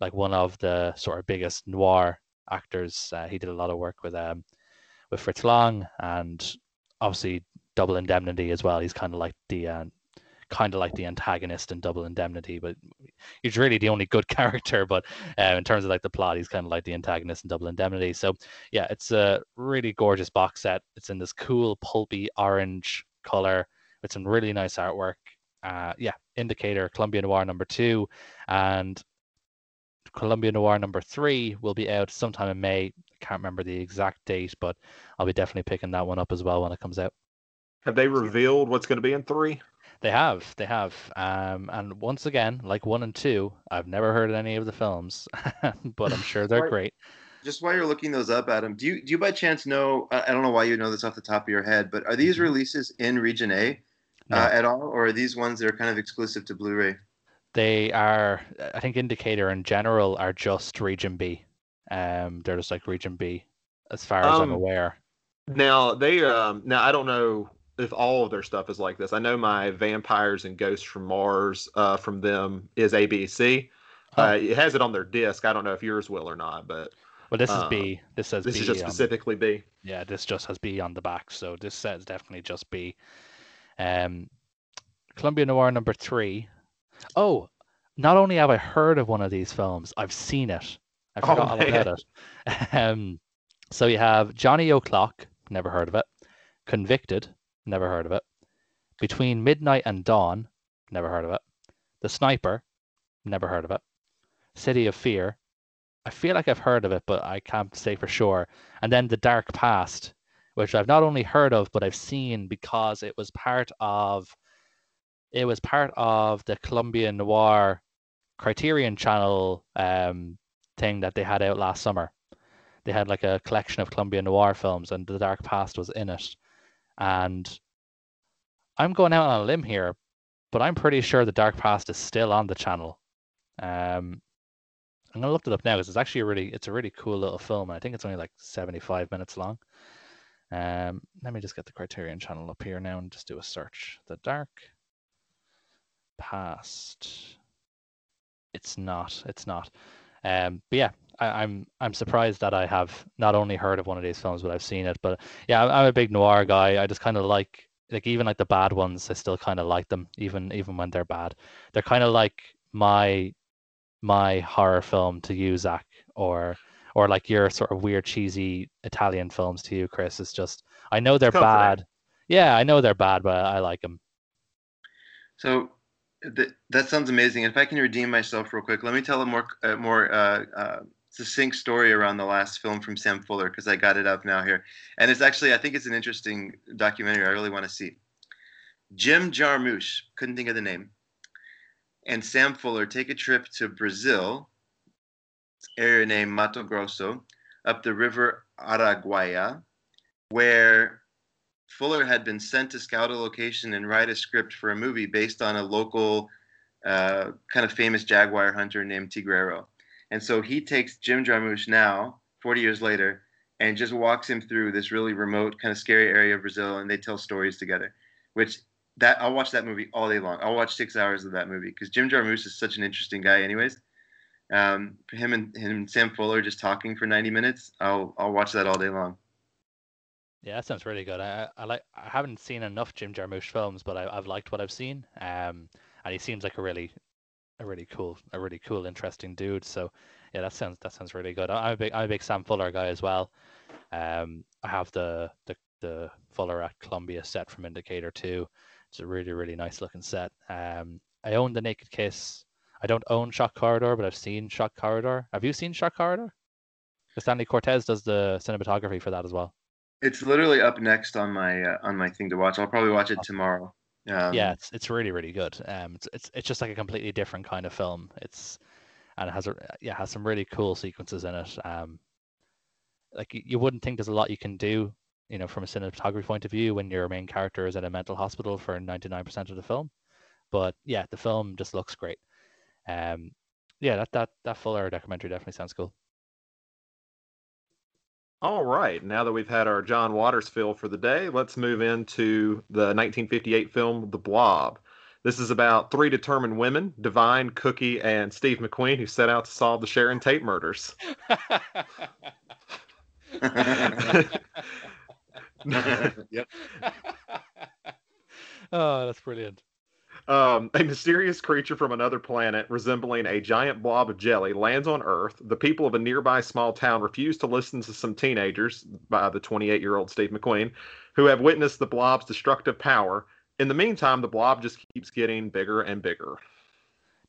Speaker 1: like one of the sort of biggest noir actors. Uh, he did a lot of work with um with Fritz Lang and obviously Double Indemnity as well. He's kind of like the uh, kind of like the antagonist in Double Indemnity, but he's really the only good <laughs> character. But uh, in terms of like the plot, he's kind of like the antagonist in Double Indemnity. So yeah, it's a really gorgeous box set. It's in this cool pulpy orange color with some really nice artwork. Uh, yeah, Indicator, Columbia Noir number two, and Columbia Noir number three will be out sometime in May. I can't remember the exact date, but I'll be definitely picking that one up as well when it comes out.
Speaker 3: Have they revealed what's going to be in three?
Speaker 1: They have, they have. Um, and once again, like one and two, I've never heard of any of the films, <laughs> but I'm sure they're great.
Speaker 2: Just while you're looking those up, Adam, do you do you by chance know? I I don't know why you know this off the top of your head, but are these
Speaker 1: Mhm.
Speaker 2: releases in Region A
Speaker 1: No.
Speaker 2: uh, at all, or are these ones that are kind of exclusive to Blu-ray?
Speaker 1: They are, I think, Indicator in general are just Region B. Um, they're just like Region B, as far as I'm
Speaker 3: Um,
Speaker 1: aware.
Speaker 3: Now they um now I don't know if all of their stuff is like this. I know my Vampires and Ghosts from Mars uh from them is ABC.
Speaker 1: Oh.
Speaker 3: Uh, it has it on their disc. I don't know if yours will or not, but
Speaker 1: Well, this is
Speaker 3: uh,
Speaker 1: B. This says
Speaker 3: this
Speaker 1: B.
Speaker 3: is just
Speaker 1: on-
Speaker 3: specifically B.
Speaker 1: yeah, this just has B on the back, so this says definitely just B. Um, Columbia Noir number three. Oh, not only have I heard of one of these films, I've seen it. I
Speaker 3: Oh,
Speaker 1: forgot all
Speaker 3: man.
Speaker 1: about it. Um, so you have Johnny O'Clock, never heard of it. Convicted, never heard of it. Between Midnight and Dawn, never heard of it. The Sniper, never heard of it. City of Fear, I feel like I've heard of it, but I can't say for sure. And then The Dark Past, which I've not only heard of, but I've seen because it was part of it was part of the Columbia Noir Criterion Channel um, thing that they had out last summer. They had like a collection of Columbia Noir films, and The Dark Past was in it. And I'm going out on a limb here, but I'm pretty sure The Dark Past is still on the channel. Um, I'm gonna look it up now because it's actually a really it's a really cool little film. And I think it's only like 75 minutes long. Um, let me just get the Criterion channel up here now and just do a search. The Dark Past. It's not. It's not. Um, but yeah, I, am I'm, I'm surprised that I have not only heard of one of these films, but I've seen it. But yeah, I'm, I'm a big noir guy. I just kind of like like even like the bad ones. I still kind of like them, even even when they're bad. They're kind of like my my horror film to you, Zach, or or like your sort of weird cheesy Italian films to you, Chris. It's just I know they're bad. Yeah, I know they're bad, but I like them.
Speaker 2: So th- that sounds amazing. If I can redeem myself real quick, let me tell a more uh, more uh, uh, succinct story around the last film from Sam Fuller because I got it up now here, and it's actually I think it's an interesting documentary. I really want to see. Jim Jarmusch couldn't think of the name, and Sam Fuller take a trip to Brazil, area named Mato Grosso, up the river Araguaia, where Fuller had been sent to scout a location and write a script for a movie based on a local uh, kind of famous jaguar hunter named Tigrero. And so he takes Jim Jarmusch now, 40 years later, and just walks him through this really remote, kind of scary area of Brazil, and they tell stories together. Which that I'll watch that movie all day long. I'll watch six hours of that movie because Jim Jarmusch is such an interesting guy, anyways. Um, him and him and Sam Fuller just talking for 90 minutes. I'll I'll watch that all day long.
Speaker 1: Yeah, that sounds really good. I, I like. I haven't seen enough Jim Jarmusch films, but I, have liked what I've seen. Um, and he seems like a really, a really cool, a really cool, interesting dude. So, yeah, that sounds that sounds really good. I'm a big, I'm a big Sam Fuller guy as well. Um, I have the the the Fuller at Columbia set from Indicator 2. It's a really really nice looking set. Um, I own the Naked Kiss. I don't own Shock Corridor, but I've seen Shock Corridor. Have you seen Shock Corridor? Stanley Cortez does the cinematography for that as well.
Speaker 2: It's literally up next on my uh, on my thing to watch. I'll probably watch it tomorrow.
Speaker 1: Um, yeah, it's it's really really good. Um, it's, it's it's just like a completely different kind of film. It's and it has a yeah has some really cool sequences in it. Um, like you wouldn't think there's a lot you can do, you know, from a cinematography point of view when your main character is at a mental hospital for 99% of the film. But yeah, the film just looks great. Um, yeah, that that that Fuller documentary definitely sounds cool.
Speaker 3: All right. Now that we've had our John Waters fill for the day, let's move into the 1958 film The Blob. This is about three determined women, Divine, Cookie, and Steve McQueen, who set out to solve the Sharon Tate murders. <laughs> <laughs>
Speaker 1: yep. <laughs> Oh, that's brilliant.
Speaker 3: Um, a mysterious creature from another planet resembling a giant blob of jelly lands on Earth. The people of a nearby small town refuse to listen to some teenagers, by the 28 year old Steve McQueen, who have witnessed the blob's destructive power. In the meantime, the blob just keeps getting bigger and bigger.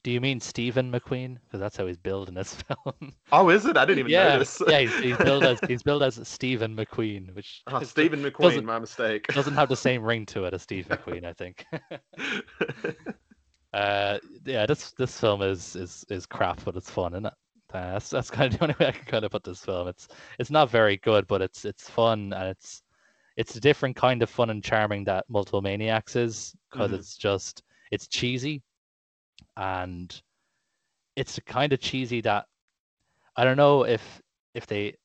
Speaker 1: Do you mean Stephen McQueen? Because that's how he's billed in this <laughs> film.
Speaker 3: Oh, is it? I didn't even
Speaker 1: yeah.
Speaker 3: notice.
Speaker 1: yeah, he's, he's billed as <laughs> he's billed as Stephen McQueen, which
Speaker 3: oh, Stephen McQueen, my mistake.
Speaker 1: doesn't have the <laughs> same ring to it as Steve McQueen, I think. uh, yeah, this this film is is is crap, but it's fun, isn't it? Uh, that's that's kind of the only way I can kind of put this film. It's it's not very good, but it's it's fun and it's it's a different kind of fun and charming that Multiple Maniacs is because mm-hmm. it's just it's cheesy and it's kind of cheesy that I don't know if if they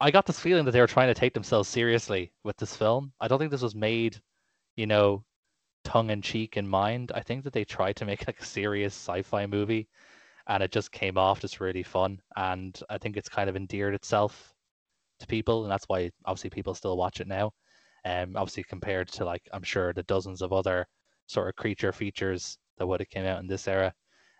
Speaker 1: I got this feeling that they were trying to take themselves seriously with this film. I don't think this was made, you know, tongue in cheek in mind. I think that they tried to make like a serious sci-fi movie and it just came off just really fun and I think it's kind of endeared itself to people and that's why obviously people still watch it now. Um obviously compared to like I'm sure the dozens of other sort of creature features that would have came out in this era.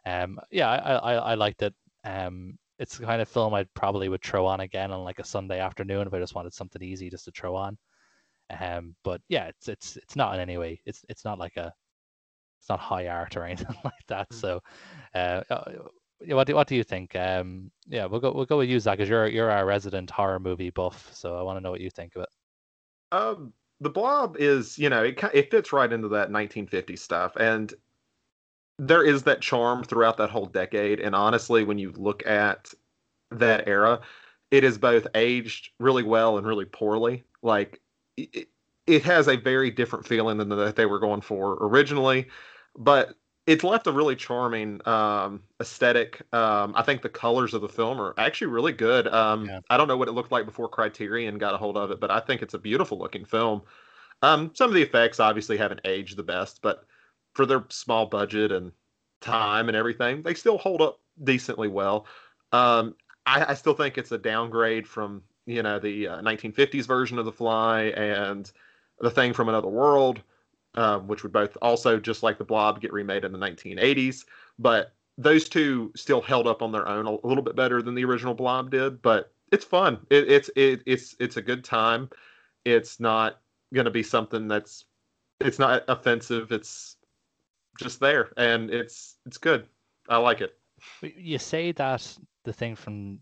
Speaker 1: Um, yeah, I, I, I liked it. Um, it's the kind of film I'd probably would throw on again on like a Sunday afternoon if I just wanted something easy just to throw on. Um, but yeah, it's it's it's not in any way. It's it's not like a it's not high art or <laughs> anything like that. Mm. So, uh, uh what do what do you think? Um, yeah, we'll go we'll go with you, Zach, because you're you're our resident horror movie buff. So I want to know what you think of it.
Speaker 3: Um, the Blob is you know it it fits right into that 1950 stuff, and there is that charm throughout that whole decade. And honestly, when you look at that era, it is both aged really well and really poorly. Like it, it has a very different feeling than that they were going for originally. But it's left a really charming um, aesthetic. Um, I think the colors of the film are actually really good. Um,
Speaker 1: Yeah.
Speaker 3: I don't know what it looked like before Criterion got a hold of it, but I think it's a beautiful looking film. Um, some of the effects obviously haven't aged the best, but for their small budget and time and everything, they still hold up decently well. Um, I, I still think it's a downgrade from you know the uh, 1950s version of The Fly and The Thing from Another World um, which would both also, just like the Blob, get remade in the 1980s. But those two still held up on their own a little bit better than the original Blob did. But it's fun. It, it's it, it's it's a good time. It's not going to be something that's it's not offensive. It's just there, and it's it's good. I like it.
Speaker 1: You say that the thing from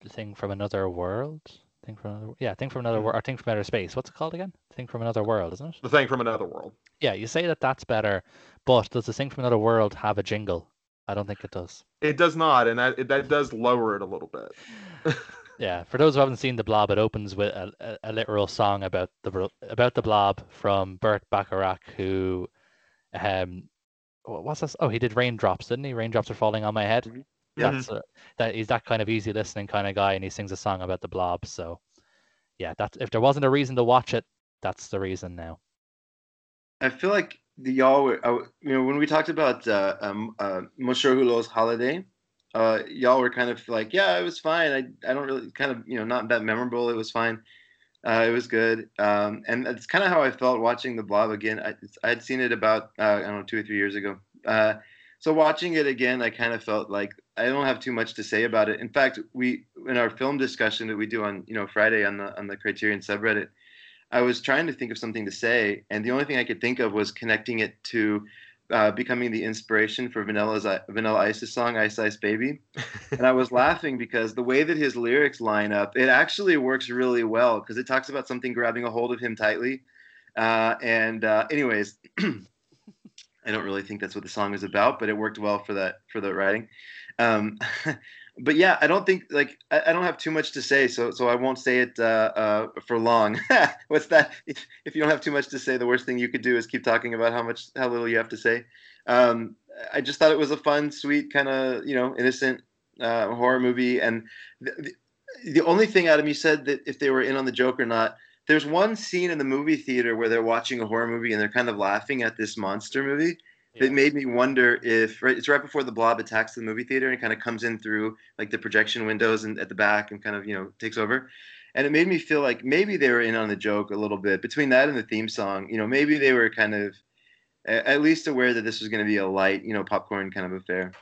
Speaker 1: the thing from another world, thing from another, yeah, thing from another
Speaker 3: Mhm.
Speaker 1: world, or thing from outer space. What's it called again? Thing from another world, isn't it?
Speaker 3: The thing from another world.
Speaker 1: Yeah, you say that that's better, but does the thing from another world have a jingle? I don't think it does.
Speaker 3: It does not, and that that does lower it a little bit. <laughs>
Speaker 1: Yeah, for those who haven't seen the Blob, it opens with a, a, a literal song about the about the Blob from Burt Bacharach, who, um, what's this? Oh, he did Raindrops, didn't he? Raindrops are falling on my head.
Speaker 2: Mhm.
Speaker 3: Yeah.
Speaker 1: That's uh that he's that kind of easy listening kind of guy, and he sings a song about the Blob. So, yeah, that if there wasn't a reason to watch it, that's the reason now.
Speaker 2: I feel like the y'all were, you know, when we talked about uh, um, uh, Monsieur Hulot's holiday, uh, y'all were kind of like, yeah, it was fine. I, I don't really, kind of, you know, not that memorable. It was fine. Uh, it was good. Um, and that's kind of how I felt watching The Blob again. I'd seen it about, uh, I don't know, two or three years ago. Uh, so watching it again, I kind of felt like I don't have too much to say about it. In fact, we in our film discussion that we do on, you know, Friday on the on the Criterion subreddit, I was trying to think of something to say, and the only thing I could think of was connecting it to uh, becoming the inspiration for Vanilla's Vanilla Ice's song "Ice Ice Baby," <laughs> and I was laughing because the way that his lyrics line up, it actually works really well because it talks about something grabbing a hold of him tightly. Uh, and uh, anyways, <clears throat> I don't really think that's what the song is about, but it worked well for that for the writing. Um, <laughs> but yeah, I don't think like I, I don't have too much to say, so so I won't say it uh, uh, for long. <laughs> What's that? If, if you don't have too much to say, the worst thing you could do is keep talking about how much how little you have to say. Um, I just thought it was a fun, sweet, kind of you know innocent uh, horror movie, and the, the, the only thing, Adam, you said that if they were in on the joke or not. There's one scene in the movie theater where they're watching a horror movie and they're kind of laughing at this monster movie
Speaker 1: Yeah.
Speaker 2: that made me wonder if right, it's right before the blob attacks the movie theater and kind of comes in through like the projection windows and at the back and kind of you know takes over. And it made me feel like maybe they were in on the joke a little bit between that and the theme song. You know maybe they were kind of at least aware that this was going to be a light you know popcorn kind of affair.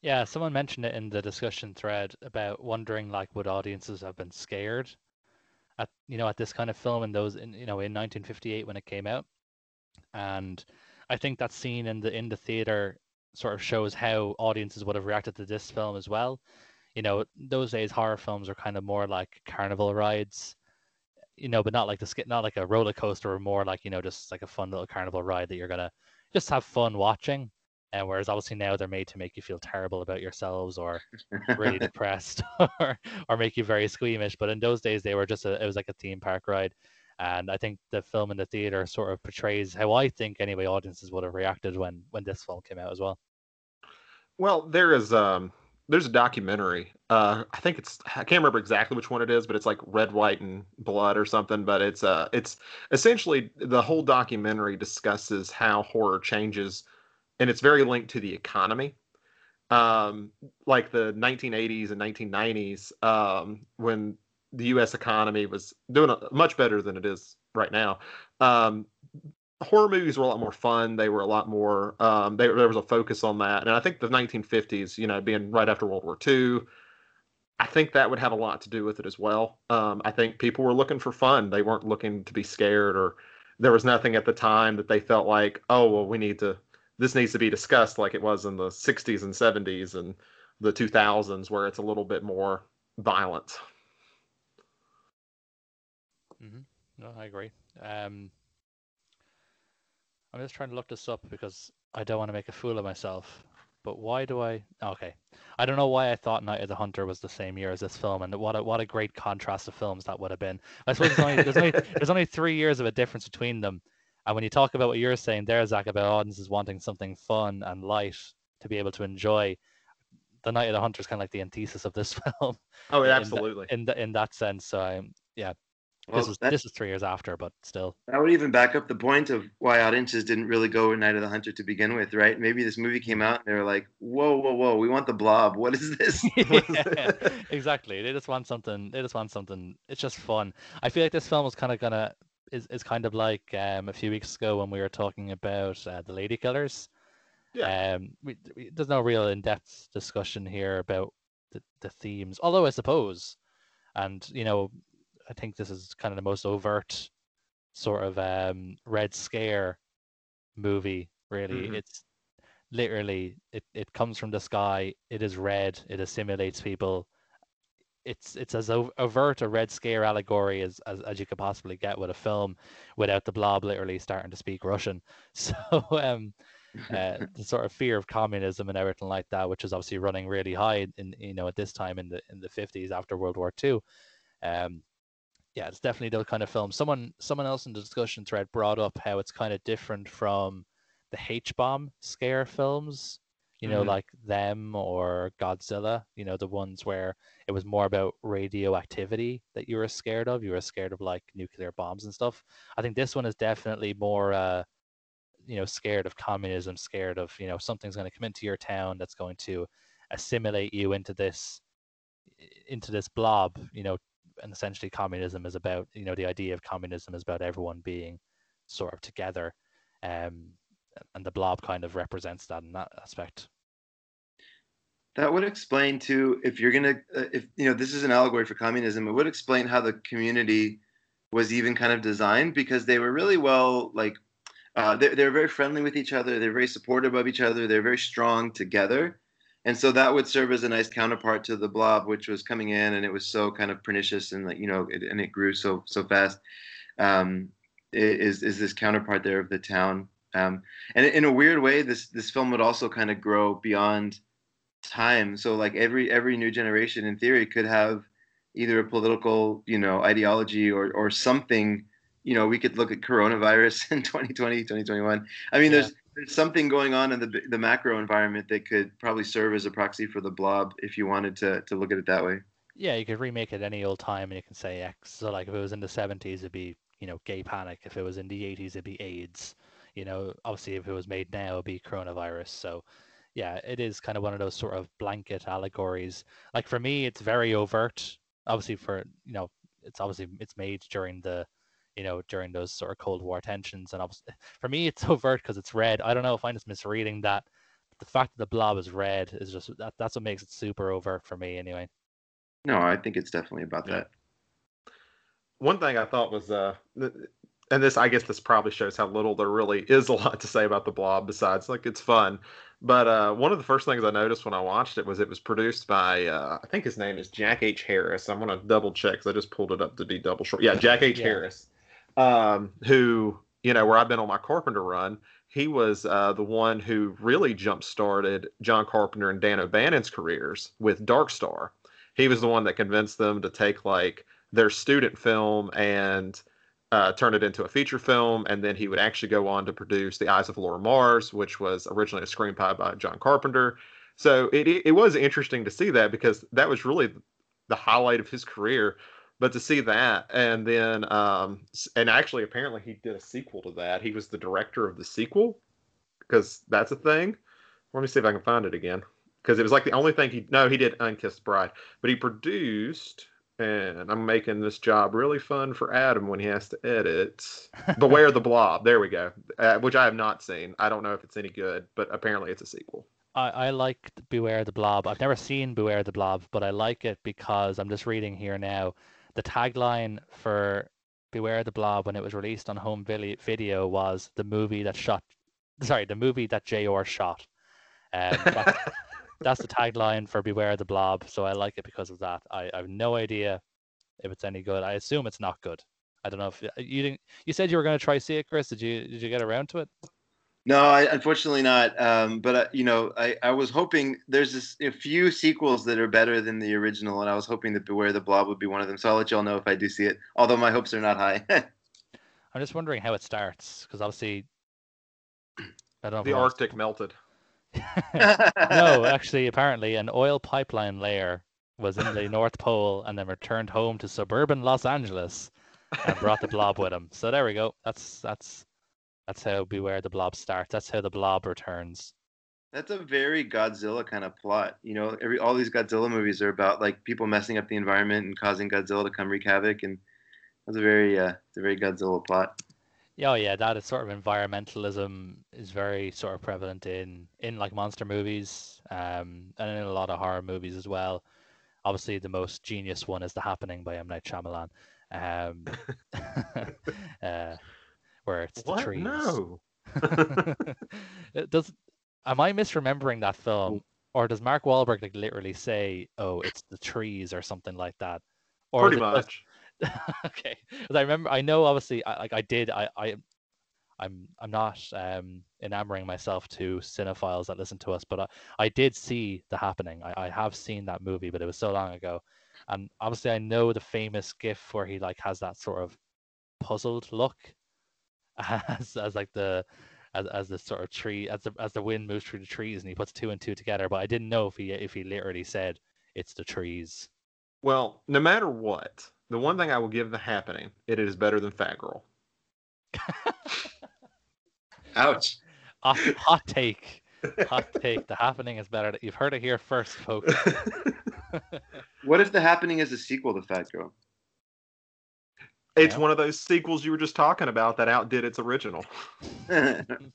Speaker 1: Yeah, someone mentioned it in the discussion thread about wondering like would audiences have been scared at you know at this kind of film in those in you know in 1958 when it came out, and I think that scene in the in the theater sort of shows how audiences would have reacted to this film as well. You know, those days horror films are kind of more like carnival rides, you know, but not like the not like a roller coaster or more like you know just like a fun little carnival ride that you're gonna just have fun watching. And whereas obviously now they're made to make you feel terrible about yourselves or really <laughs> depressed <laughs> or or make you very squeamish. But in those days they were just a it was like a theme park ride. And I think the film in the theater sort of portrays how I think anyway audiences would have reacted when when this film came out as well.
Speaker 3: Well, there is um there's a documentary. Uh I think it's I can't remember exactly which one it is, but it's like Red, White and Blood or something, but it's uh it's essentially the whole documentary discusses how horror changes and it's very linked to the economy. Um like the 1980s and 1990s um when the US economy was doing a, much better than it is right now. Um horror movies were a lot more fun. They were a lot more. Um, they, there was a focus on that, and I think the 1950s, you know, being right after World War II, I think that would have a lot to do with it as well. Um, I think people were looking for fun. They weren't looking to be scared, or there was nothing at the time that they felt like, oh, well, we need to. This needs to be discussed like it was in the 60s and 70s and the 2000s, where it's a little bit more violent.
Speaker 1: Mm-hmm. No, I agree. Um, I'm just trying to look this up because I don't want to make a fool of myself. But why do I? Okay, I don't know why I thought Night of the Hunter was the same year as this film, and what a, what a great contrast of films that would have been. I suppose there's only, there's, only, there's only three years of a difference between them, And when you talk about what you're saying there, Zach, about audiences wanting something fun and light to be able to enjoy, the Night of the Hunter is kind of like the antithesis of this <laughs> film.
Speaker 3: Oh,
Speaker 1: in th-
Speaker 3: absolutely.
Speaker 1: In the, in that sense, so um, yeah,
Speaker 2: Well,
Speaker 1: this was this was three years after, but still.
Speaker 2: that would even back up the point of why audiences didn't really go with Night of the Hunter to begin with, right? Maybe this movie came out and they were like, "Whoa, whoa, whoa! We want the Blob. What is this?" <laughs>
Speaker 1: yeah, exactly. They just want something. They just want something. It's just fun. I feel like this film was kind of gonna is is kind of like um a few weeks ago when we were talking about uh, the Lady Killers.
Speaker 3: Yeah.
Speaker 1: Um, we, we, there's no real in-depth discussion here about the, the themes, although I suppose, and you know, I think this is kind of the most overt sort of um Red Scare movie. Really,
Speaker 3: Mhm.
Speaker 1: it's literally it, it comes from the sky it is red it assimilates people it's it's as overt a red scare allegory as, as as you could possibly get with a film without the blob literally starting to speak russian <laughs> so um uh, <laughs> the sort of fear of communism and everything like that which is obviously running really high in you know at this time in the in the 50s after world war ii um yeah it's definitely the kind of film someone someone else in the discussion thread brought up how it's kind of different from the H bomb scare films, you know,
Speaker 3: Mhm.
Speaker 1: like them or Godzilla, you know, the ones where it was more about radioactivity that you were scared of. You were scared of like nuclear bombs and stuff. I think this one is definitely more, uh, you know, scared of communism, scared of, you know, something's going to come into your town that's going to assimilate you into this, into this blob, you know, and essentially communism is about, you know, the idea of communism is about everyone being sort of together. Um, and the blob kind of represents that in that aspect.
Speaker 2: That would explain too if you're gonna uh, if you know this is an allegory for communism. It would explain how the community was even kind of designed because they were really well like uh, they they're very friendly with each other. They're very supportive of each other. They're very strong together, and so that would serve as a nice counterpart to the blob, which was coming in and it was so kind of pernicious and like you know it, and it grew so so fast. Um, is is this counterpart there of the town? Um, and in a weird way, this this film would also kind of grow beyond time so like every every new generation in theory could have either a political you know ideology or or something you know we could look at coronavirus <laughs> in 2020 2021 i mean
Speaker 1: Yeah.
Speaker 2: there's there's something going on in the the macro environment that could probably serve as a proxy for the blob if you wanted to to look at it that way
Speaker 1: Yeah, you could remake it any old time and you can say X. So like if it was in the seventies it'd be, you know, gay panic. If it was in the eighties it'd be AIDS. You know, obviously if it was made now it'd be coronavirus. So yeah, it is kind of one of those sort of blanket allegories. Like for me it's very overt. Obviously for you know, it's obviously it's made during the you know, during those sort of Cold War tensions and obviously <laughs> for me it's overt because it's red. I don't know if I'm just misreading that. The fact that the blob is red is just that, that's what makes it super overt for me anyway.
Speaker 2: no i think it's definitely about
Speaker 3: Yeah.
Speaker 2: that
Speaker 3: One thing I thought was, uh, and this I guess this probably shows how little there really is a <laughs> lot to say about the Blob besides like it's fun. But uh, one of the first things I noticed when I watched it was it was produced by uh, I think his name is Jack H. Harris. I'm gonna double check because I just pulled it up to be double short. Yeah, Jack H.
Speaker 1: Yeah.
Speaker 3: Harris, um, who you know where I've been on my Carpenter run. He was uh, the one who really jump started John Carpenter and Dan O'Bannon's careers with Dark Star. He was the one that convinced them to take like their student film and uh, turn it into a feature film. And then he would actually go on to produce The Eyes of Laura Mars, which was originally a screenplay by John Carpenter. So it, it, it was interesting to see that because that was really the highlight of his career. But to see that, and then, um, and actually, apparently, he did a sequel to that. He was the director of the sequel because that's a thing. Let me see if I can find it again because it was like the only thing he no he did Unkissed Bride, but he produced and I'm making this job really fun for Adam when he has to edit. <laughs> Beware the Blob. There we go. Uh, which I have not seen. I don't know if it's any good, but apparently it's a sequel.
Speaker 1: I, I like Beware the Blob. I've never seen Beware the Blob, but I like it because I'm just reading here now. The tagline for Beware the Blob when it was released on home video was the movie that shot, sorry, the movie that J.R. shot. Um, <laughs> that's, that's the tagline for Beware the Blob, so I like it because of that. I, I have no idea if it's any good. I assume it's not good. I don't know if you didn't. You said you were going to try see it, Chris. Did you? Did you get around to it?
Speaker 2: No, I, unfortunately not. Um, but uh, you know, I, I was hoping there's this, a few sequels that are better than the original, and I was hoping that Beware the Blob would be one of them. So I'll let y'all know if I do see it. Although my hopes are not high. <laughs>
Speaker 1: I'm just wondering how it starts because obviously, I don't know. if
Speaker 3: The
Speaker 1: we wanna-
Speaker 3: Arctic melted. <laughs>
Speaker 1: no, <laughs> actually, apparently, an oil pipeline layer was in the North Pole and then returned home to suburban Los Angeles and brought the blob with him. So there we go. That's that's that's how Beware the Blob starts. That's how the blob returns.
Speaker 2: That's a very Godzilla kind of plot. You know, every all these Godzilla movies are about like people messing up the environment and causing Godzilla to come wreak havoc, and that's a very, uh, it's a very Godzilla plot.
Speaker 1: Yeah, oh yeah, that is sort of environmentalism is very sort of prevalent in in like monster movies, um, and in a lot of horror movies as well. Obviously, the most genius one is The Happening by M Night Shyamalan, um, <laughs> <laughs> uh, where it's the
Speaker 3: What?
Speaker 1: trees.
Speaker 3: No. <laughs> <laughs>
Speaker 1: It does am I misremembering that film, or does Mark Wahlberg like literally say, "Oh, it's the trees" or something like that? Or
Speaker 3: Pretty
Speaker 1: it just-
Speaker 3: much. <laughs>
Speaker 1: okay, 'Cause I remember. I know, obviously, I, like I did. I, I, I'm, I'm not um enamoring myself to cinephiles that listen to us, but I, I did see the happening. I, I have seen that movie, but it was so long ago, and obviously, I know the famous GIF where he like has that sort of puzzled look, <laughs> as as like the. As, as the sort of tree as the as the wind moves through the trees and he puts two and two together but I didn't know if he if he literally said it's the trees
Speaker 3: Well, no matter what, the one thing I will give the happening, it is better than Fat Girl. <laughs>
Speaker 2: Ouch.
Speaker 1: hot, hot take hot <laughs> take. The happening is better. You've heard it here first, folks.
Speaker 2: What if the happening is a sequel to Fat Girl?
Speaker 3: It's
Speaker 1: Yeah.
Speaker 3: one of those sequels you were just talking about that outdid its original. <laughs> <laughs>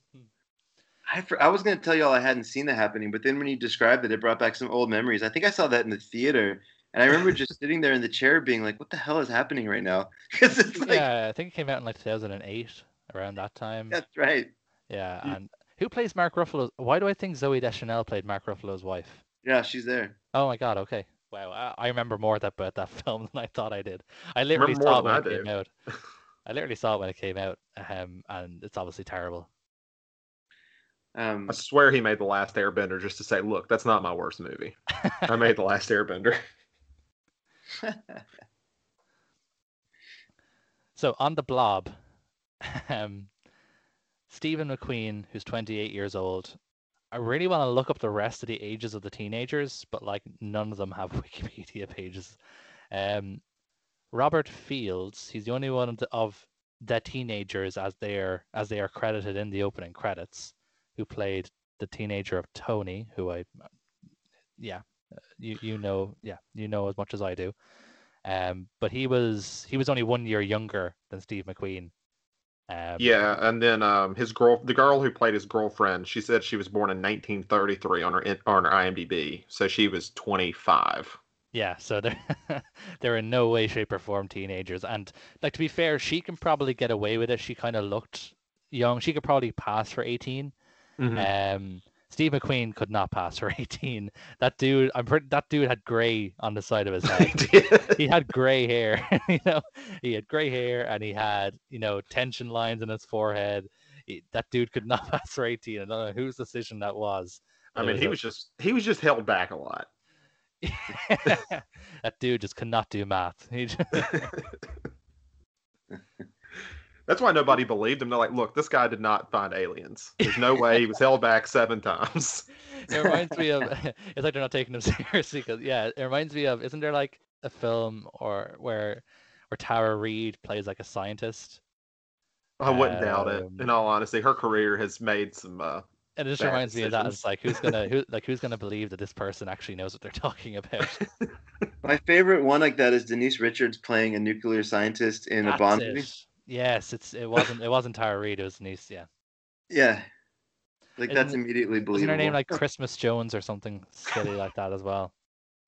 Speaker 2: I, for, I was going to tell y'all I hadn't seen the happening, but then when you described it, it brought back some old memories. I think I saw that in the theater, and I remember just <laughs> sitting there in the chair being like, "What the hell is happening right now?" Because it's like,
Speaker 1: yeah, I think it came out in like 2008, around that time.
Speaker 2: that's right.
Speaker 1: Yeah, and who plays Mark Ruffalo? Why do I think Zooey Deschanel played Mark Ruffalo's wife?
Speaker 2: Yeah, she's there.
Speaker 1: Oh my God. Okay. Wow. I, I remember more that about that <laughs> film than I thought I did. I literally
Speaker 3: Remember
Speaker 1: saw it when it came out. <laughs> I literally saw it when it came out, um, and it's obviously terrible.
Speaker 2: Um,
Speaker 3: I swear he made The Last Airbender just to say, look, that's not my worst movie. I made The Last Airbender. <laughs>
Speaker 1: So on the blob, um, Stephen McQueen, who's 28 years old, I really want to look up the rest of the ages of the teenagers, but like none of them have <laughs> Wikipedia pages. Um, Robert Fields, he's the only one of the, of the teenagers as they are as they are credited in the opening credits, who played the teenager of Tony, who I, yeah, you you know, yeah, you know as much as I do. Um, but he was he was only one year younger than Steve McQueen. Um,
Speaker 3: yeah, and then um, his girl, the girl who played his girlfriend, she said she was born in 1933 on her on her IMDb, so she was 25.
Speaker 1: Yeah, so they're <laughs> they're in no way, shape, or form teenagers. And like to be fair, she can probably get away with it. She kind of looked young. She could probably pass for 18.
Speaker 3: Mhm.
Speaker 1: Um, Steve McQueen could not pass for <laughs> 18. That dude, I'm pretty, that dude had gray on the side of his <laughs> head. he had gray hair, <laughs> you know. He had gray hair and he had, you know, tension lines in his forehead. He, that dude could not pass for 18. I don't know whose decision that was.
Speaker 3: I mean, he
Speaker 1: a-
Speaker 3: was just he was just held back a lot.
Speaker 1: that dude just could not do math. He just,
Speaker 3: That's why nobody believed him. They're like, look, this guy did not find aliens. There's no way he was held back seven times. <laughs>
Speaker 1: it reminds me of <laughs> it's like they're not taking him <laughs> seriously because yeah, it reminds me of isn't there like a film or where where Tara Reid plays like a scientist?
Speaker 3: I wouldn't doubt it.
Speaker 1: Um,
Speaker 3: In all honesty, her career has made some. Uh,
Speaker 1: And it just
Speaker 3: Bad
Speaker 1: reminds me of that. It's like who's gonna who like who's gonna believe that this person actually knows what they're talking about?
Speaker 2: My favorite one like that is Denise Richards playing a nuclear scientist in a Bond movie.
Speaker 1: Yes, it's it wasn't it wasn't Tara Reid, it was Denise, yeah.
Speaker 2: Yeah, like that's
Speaker 1: Isn't-
Speaker 2: immediately believable.
Speaker 1: Isn't her name like Christmas Jones or something silly like that as well?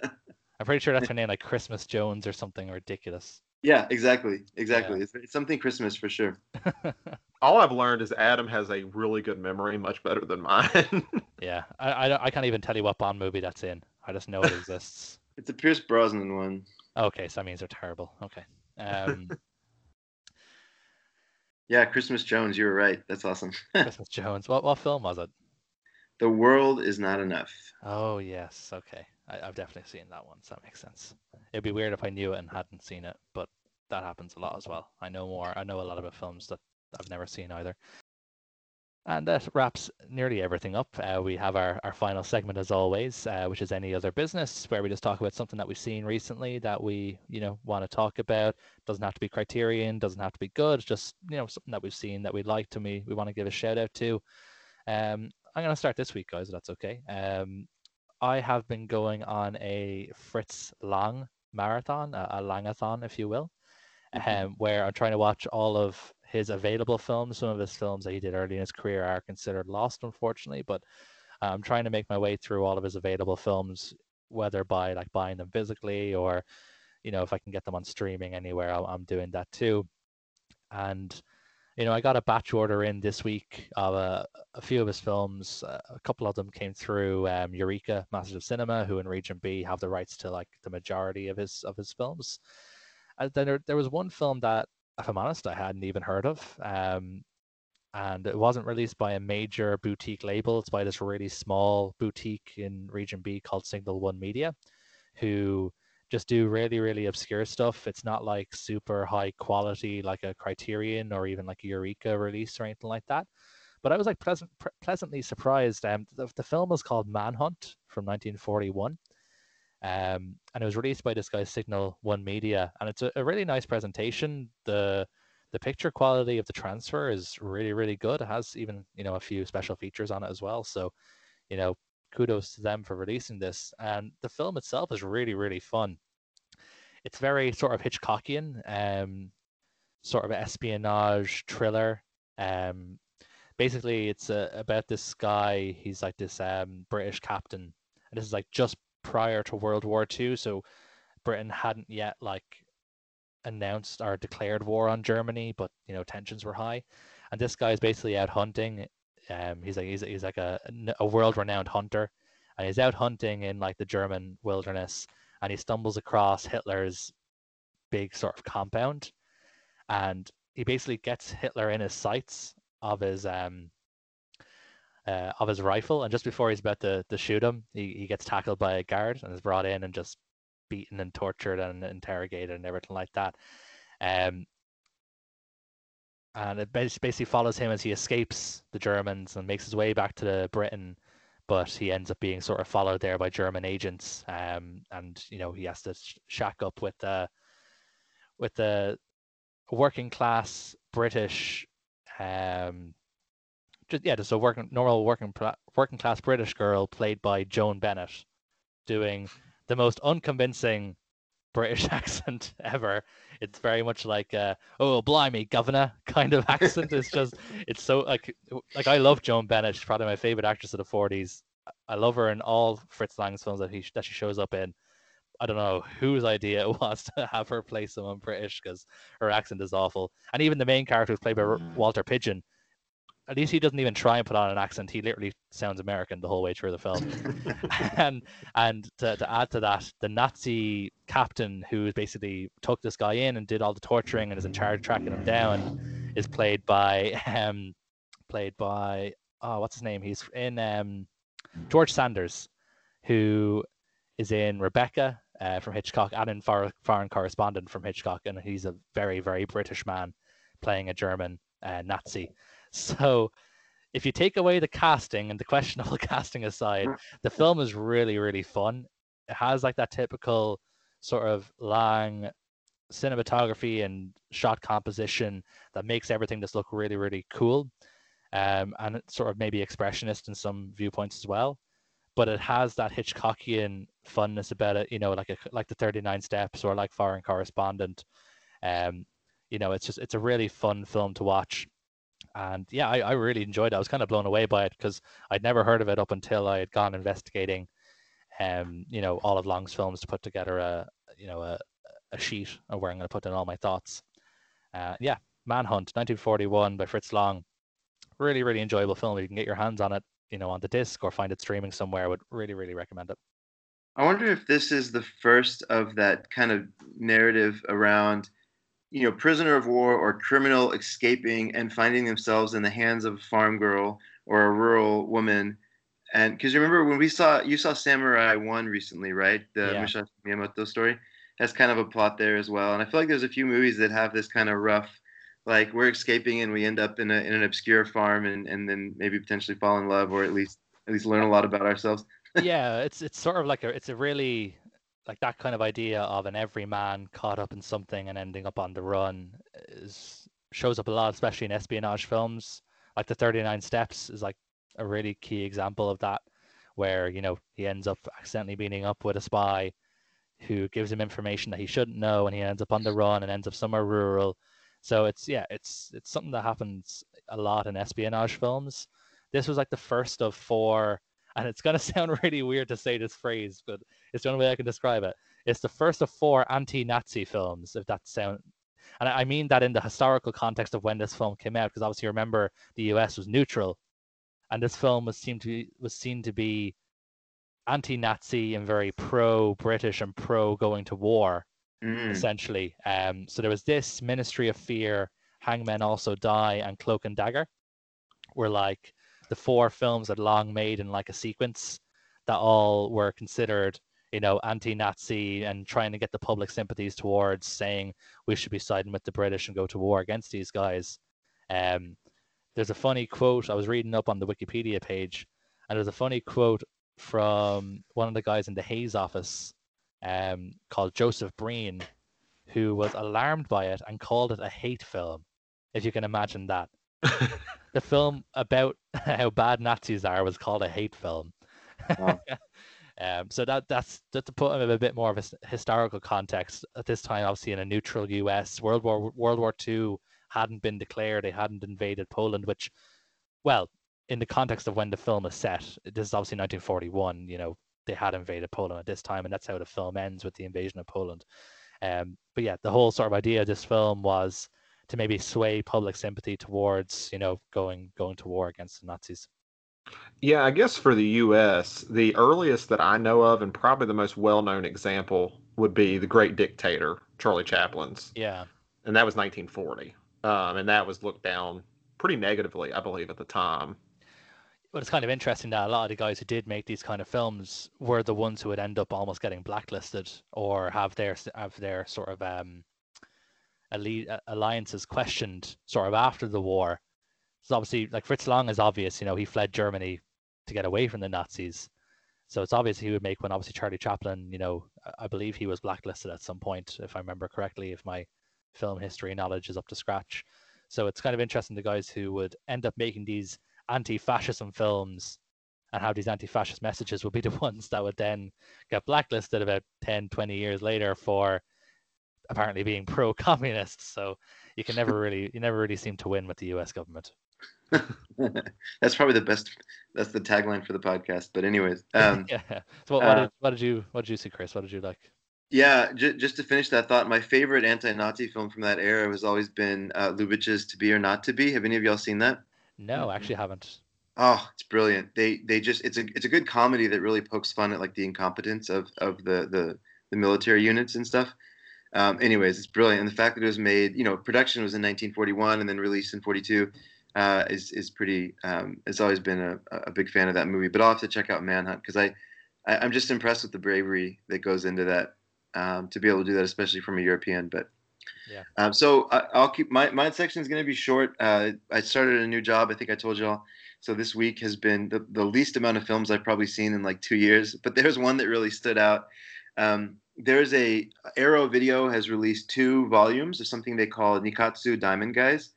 Speaker 1: I'm pretty sure that's her name, like Christmas Jones or something ridiculous.
Speaker 2: Yeah, exactly, exactly. It's, it's something Christmas for sure. <laughs>
Speaker 3: all I've learned is Adam has a really good memory, much better than mine. <laughs>
Speaker 1: Yeah, I, I, don't- I can't even tell you what Bond movie that's in. I just know it <laughs> exists.
Speaker 2: It's a Pierce Brosnan one.
Speaker 1: Okay, so that means they're terrible. Okay. Um,
Speaker 2: Yeah, Christmas Jones. You were right. That's awesome. <laughs>
Speaker 1: Christmas Jones. What what film was it?
Speaker 2: the world is not enough.
Speaker 1: Oh yes. Okay, I, I've definitely seen that one. So that makes sense. It'd be weird if I knew it and hadn't seen it, but that happens a lot as well. I know more. I know a lot about films that I've never seen either. And that wraps nearly everything up. Uh, we have our, our final segment as always, uh, which is any other business, where we just talk about something that we've seen recently that we, you know, want to talk about. Doesn't have to be Criterion, doesn't have to be good, just you know something that we've seen that we liked and we we want to give a shout out to. Um, I'm going to start this week, guys. If that's okay. Um, I have been going on a Fritz Lang marathon, a, a Langathon, if you will, mm-hmm. um, where I'm trying to watch all of his available films. Some of his films that he did early in his career are considered lost, unfortunately. But I'm trying to make my way through all of his available films, whether by like buying them physically or, you know, if I can get them on streaming anywhere, I'm doing that too. And you know, I got a batch order in this week of a, a few of his films. Uh, a couple of them came through um, Eureka Masters of Cinema, who in Region B have the rights to like the majority of his of his films. And then there, there was one film that if I'm honest, I hadn't even heard of. Um, and it wasn't released by a major boutique label. It's by this really small boutique in Region B called Signal One Media, who just do really, really obscure stuff. It's not like super high quality, like a Criterion or even like a Eureka release or anything like that. But I was like pleasant, pleasantly surprised. Um, the, the film was called Manhunt from 1941. Um, and it was released by this guy Signal One Media, and it's a, a, really nice presentation. the The picture quality of the transfer is really, really good. It has even you know a few special features on it as well. So, you know, kudos to them for releasing this. And the film itself is really, really fun. It's very sort of Hitchcockian, um, sort of espionage thriller. Um, basically, it's uh, about this guy. He's like this um, British captain, and this is like just prior to World War II, so Britain hadn't yet like announced or declared war on Germany, but you know tensions were high, and this guy is basically out hunting. Um, he's like he's, he's like a a world-renowned hunter, and he's out hunting in like the German wilderness, and he stumbles across Hitler's big sort of compound, and he basically gets Hitler in his sights of his um uh, of his rifle, and just before he's about to, to shoot him, he, he gets tackled by a guard and is brought in and just beaten and tortured and interrogated and everything like that. Um, and it basically follows him as he escapes the Germans and makes his way back to Britain, but he ends up being sort of followed there by German agents. Um, and you know he has to shack up with the with the working class British um, just yeah, just a working normal working working class British girl played by Joan Bennett, doing the most unconvincing British <laughs> accent ever. It's very much like uh, oh blimey governor <laughs> kind of accent. It's just it's so like like I love Joan Bennett. She's probably my favorite actress of the '40s. I love her in all Fritz Lang's films that he that she shows up in. I don't know whose idea <laughs> it was to have her play someone British because her accent is awful. And even the main character was played by mm. Walter Pidgeon, at least he doesn't even try and put on an accent. He literally sounds American the whole way through the film. <laughs> and and to, to add to that, the Nazi captain who basically took this guy in and did all the torturing and is in charge of tracking him down is played by <laughs> um played by oh what's his name? He's in um George Sanders, who is in Rebecca uh, from Hitchcock and in Far- Foreign Correspondent from Hitchcock, and he's a very very British man playing a German uh, Nazi. So if you take away the casting and the questionable <laughs> casting aside, mm. the film is really, really fun. It has like that typical sort of long cinematography and shot composition that makes everything just look really, really cool. Um, and it's sort of maybe expressionist in some viewpoints as well. But it has that Hitchcockian funness about it, you know, like a, like the 39 Steps or like Foreign Correspondent. Um, you know, it's just it's a really fun film to watch and yeah, I, I really enjoyed it. I was kind of blown away by it because I'd never heard of it up until I had gone investigating, um, you know, all of Lang's films to put together a, you know, a, a sheet of where I'm going to put in all my thoughts. Uh, yeah, Manhunt, 1941 by Fritz Lang. Really, really enjoyable film. You can get your hands on it, you know, on the disc or find it streaming somewhere, I would really, really recommend it.
Speaker 2: I wonder if this is the first of that kind of narrative around you know, prisoner of war or criminal escaping and finding themselves in the hands of a farm girl or a rural woman. And because you remember when we saw you saw Samurai One recently, right? The yeah. Miyamoto story. has kind of a plot there as well. And I feel like there's a few movies that have this kind of rough, like we're escaping and we end up in, a, in an obscure farm and, and then maybe potentially fall in love or at least at least learn a lot about ourselves. <laughs>
Speaker 1: yeah, it's it's sort of like a it's a really like that kind of idea of an everyman caught up in something and ending up on the run is shows up a lot, especially in espionage films. Like the 39 Steps is like a really key example of that, where you know he ends up accidentally meeting up with a spy who gives him information that he shouldn't know, and he ends up on the run and ends up somewhere rural. So it's yeah, it's it's something that happens a lot in espionage films. This was like the first of four, and it's gonna <laughs> sound really weird to say this phrase, but it's the only way I can describe it. It's the first of four anti-Nazi films, if that sound. And I mean that in the historical context of when this film came out, because obviously remember the U.S. was neutral, and this film was seen to was seen to be anti-Nazi and very pro-British and pro going to war,
Speaker 2: Mm.
Speaker 1: essentially. Um, so there was this Ministry of Fear, Hangmen Also Die, and Cloak and Dagger, were like the four films that Lang made in like a sequence that all were considered, you know, anti-Nazi and trying to get the public sympathies towards saying we should be siding with the British and go to war against these guys. Um, there's a funny quote I was reading up on the Wikipedia page, and there's a funny quote from one of the guys in the Hays office um, called Joseph Breen, who was alarmed by it and called it a hate film, if you can imagine that. <laughs> the film about <laughs> how bad Nazis are was called a hate film.
Speaker 2: Wow. <laughs>
Speaker 1: um, so that that's just to put him in a bit more of a historical context. At this time, obviously in a neutral U.S., World War World War II hadn't been declared. They hadn't invaded Poland, which, well, in the context of when the film is set, this is obviously 1941. You know, they had invaded Poland at this time, and that's how the film ends with the invasion of Poland. Um, but yeah, the whole sort of idea of this film was to maybe sway public sympathy towards, you know, going going to war against the Nazis.
Speaker 3: Yeah, I guess for the U.S., the earliest that I know of, and probably the most well-known example, would be The Great Dictator, Charlie Chaplin's,
Speaker 1: Yeah,
Speaker 3: and that was 1940, um, and that was looked down pretty negatively, I believe, at the time.
Speaker 1: but it's kind of interesting that a lot of the guys who did make these kind of films were the ones who would end up almost getting blacklisted or have their have their sort of um Uh, alliances questioned sort of after the war. So obviously, like Fritz Lang is obvious, you know, he fled Germany to get away from the Nazis. So it's obvious he would make one. Obviously, Charlie Chaplin, you know, I- believe he was blacklisted at some point, if I remember correctly, if my film history knowledge is up to scratch. So it's kind of interesting the guys who would end up making these anti-fascism films and how these anti-fascist messages would be <laughs> the ones that would then get blacklisted about 10 20 years later for apparently being pro-communist so you can never really you never really seem to win with the us government <laughs>
Speaker 2: that's probably the best. That's the tagline for the podcast. But anyways, <laughs> um,
Speaker 1: yeah so what, what,
Speaker 2: uh,
Speaker 1: did, what did you what did you see chris what did you like
Speaker 2: yeah. J- just to finish that thought, my favorite anti-Nazi film from that era has always been uh, Lubitsch's "To Be or Not to Be." Have any of y'all seen that?
Speaker 1: no I actually haven't
Speaker 2: Oh, it's brilliant. They they just it's a it's a good comedy that really pokes fun at like the incompetence of of the the, the military units and stuff. Um, anyways, it's brilliant, and the fact that it was made, you know, production was in 1941 and then released in 42, uh, is is pretty. Um, it's always been a, a big fan of that movie, but I'll have to check out Manhunt because I, I I'm just impressed with the bravery that goes into that um, to be able to do that, especially from a European. But
Speaker 1: Yeah.
Speaker 2: Um, so I, I'll keep my my section is going to be short. Uh, I started a new job. I think I told y'all. So this week has been the, the least amount of films I've probably seen in like two years. But there's one that really stood out. Um, there's a Arrow Video has released two volumes of something they call Nikkatsu Diamond Guys,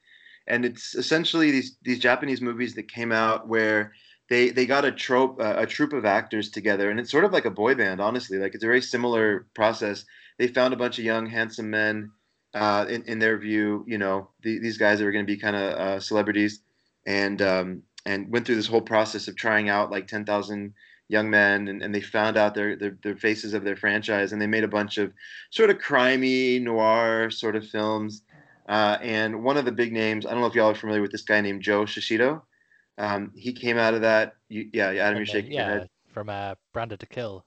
Speaker 2: and it's essentially these these Japanese movies that came out where they they got a trope uh, a troupe of actors together, and it's sort of like a boy band, honestly. Like it's a very similar process. They found a bunch of young handsome men. Uh, in, in their view, you know, the, these guys that were going to be kind of uh, celebrities, and um, and went through this whole process of trying out like 10,000 young men and, and they found out their, their, their faces of their franchise and they made a bunch of sort of crimey noir sort of films. Uh, and one of the big names i don't know if y'all are familiar with this guy named joe shishido um, he came out of that you, yeah adam you're
Speaker 1: From,
Speaker 2: shaking your
Speaker 1: yeah
Speaker 2: head.
Speaker 1: from uh branded to kill.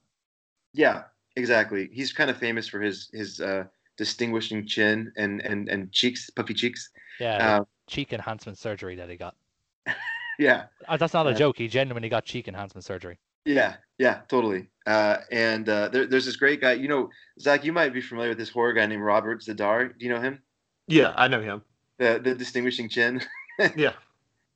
Speaker 2: Yeah exactly. He's kind of famous for his his uh, distinguishing chin and, and and cheeks puffy cheeks.
Speaker 1: Yeah the cheek enhancement surgery that he got. <laughs>
Speaker 2: Yeah.
Speaker 1: Uh, that's not a joke. He genuinely got cheek enhancement surgery
Speaker 2: Yeah, yeah, totally. Uh, and uh, there, there's this great guy. You know, Zach, you might be familiar with this horror guy named Robert Z'Dar. Do you know him?
Speaker 3: Yeah, I know him.
Speaker 2: The the distinguishing chin. <laughs>
Speaker 3: yeah.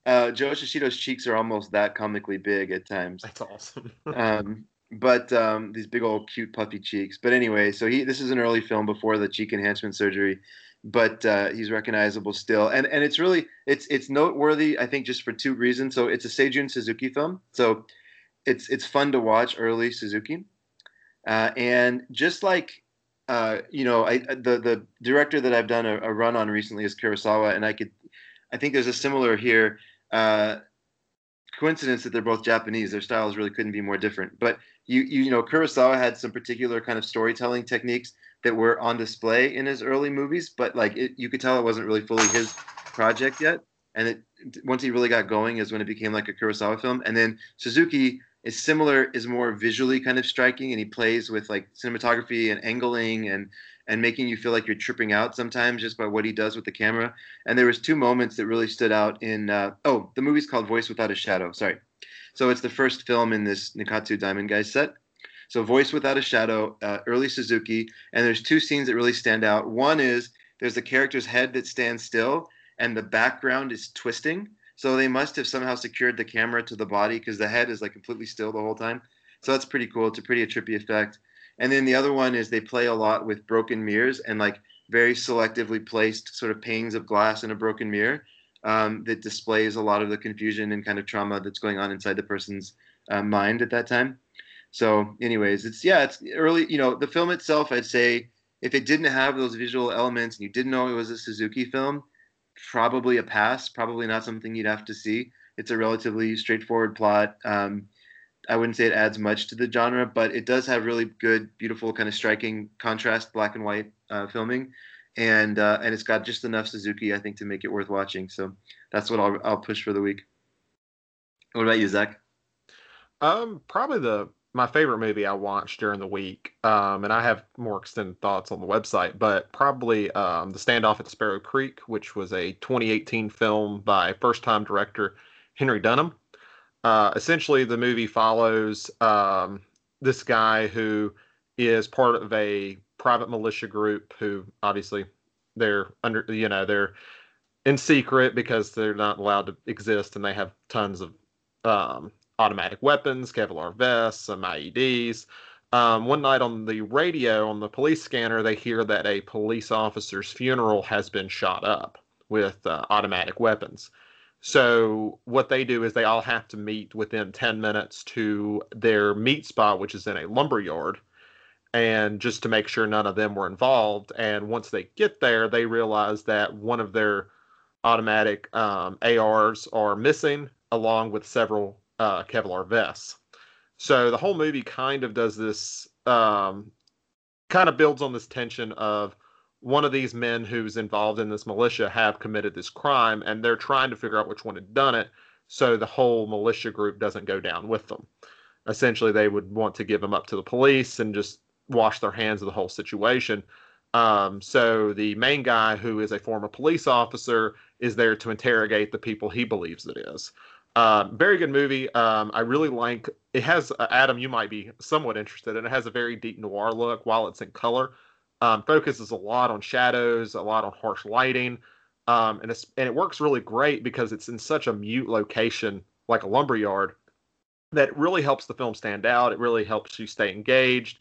Speaker 2: Uh, Joe Shishido's cheeks are almost that comically big at times.
Speaker 3: That's awesome. <laughs>
Speaker 2: um, but um, these big old cute puffy cheeks. But anyway, so he this is an early film before the cheek enhancement surgery, but uh, he's recognizable still, and and it's really it's it's noteworthy I think just for two reasons. So it's a Seijun Suzuki film, so it's it's fun to watch early Suzuki, uh, and just like. Uh, you know, I, the the director that I've done a, a run on recently is Kurosawa, and I could, I think there's a similar here. Uh, coincidence that they're both Japanese. Their styles really couldn't be more different. But you, you, you know, Kurosawa had some particular kind of storytelling techniques that were on display in his early movies, but like it, you could tell it wasn't really fully his project yet. And it, once he really got going is when it became like a Kurosawa film. And then Suzuki is similar, is more visually kind of striking, and he plays with like cinematography and angling and and making you feel like you're tripping out sometimes just by what he does with the camera. And there was two moments that really stood out in uh, oh, the movie's called Voice Without a Shadow. Sorry. So it's the first film in this Nikkatsu Diamond Guys set. So Voice Without a Shadow, uh, early Suzuki, and there's two scenes that really stand out. One is there's a character's head that stands still, and the background is twisting. So they must have somehow secured the camera to the body because the head is like completely still the whole time. So that's pretty cool. It's a pretty trippy effect. And then the other one is they play a lot with broken mirrors and like very selectively placed sort of panes of glass in a broken mirror um, that displays a lot of the confusion and kind of trauma that's going on inside the person's uh, mind at that time. So, anyways, it's yeah, it's early. You know, the film itself, I'd say, if it didn't have those visual elements and you didn't know it was a Suzuki film, probably a pass. Probably not something you'd have to see. It's a relatively straightforward plot. Um, I wouldn't say it adds much to the genre, but it does have really good, beautiful, kind of striking contrast, black and white uh, filming, and uh, and it's got just enough Suzuki, I think, to make it worth watching. So that's what I'll I'll push for the week. What about you, Zach?
Speaker 3: Um, probably the my favorite movie I watched during the week, um, and I have more extended thoughts on the website, but probably um, The Standoff at Sparrow Creek, which was a 2018 film by first time director Henry Dunham. Uh, essentially, the movie follows um, this guy who is part of a private militia group who obviously they're under, you know, they're in secret because they're not allowed to exist and they have tons of um, automatic weapons, Kevlar vests, some IEDs. Um, one night on the radio, on the police scanner, they hear that a police officer's funeral has been shot up with uh, automatic weapons. So what they do is they all have to meet within 10 minutes to their meet spot, which is in a lumber yard, and just to make sure none of them were involved. And once they get there, they realize that one of their automatic um, ARs are missing, along with several uh, Kevlar vests. So the whole movie kind of does this, um, kind of builds on this tension of one of these men who's involved in this militia have committed this crime and they're trying to figure out which one had done it so the whole militia group doesn't go down with them. Essentially they would want to give them up to the police and just wash their hands of the whole situation. Um, so the main guy who is a former police officer is there to interrogate the people he believes it is uh, very good movie um, i really like it has uh, adam you might be somewhat interested in it has a very deep noir look while it's in color um, focuses a lot on shadows, a lot on harsh lighting, um, and it's and it works really great because it's in such a mute location like a lumberyard that really helps the film stand out. It really helps you stay engaged.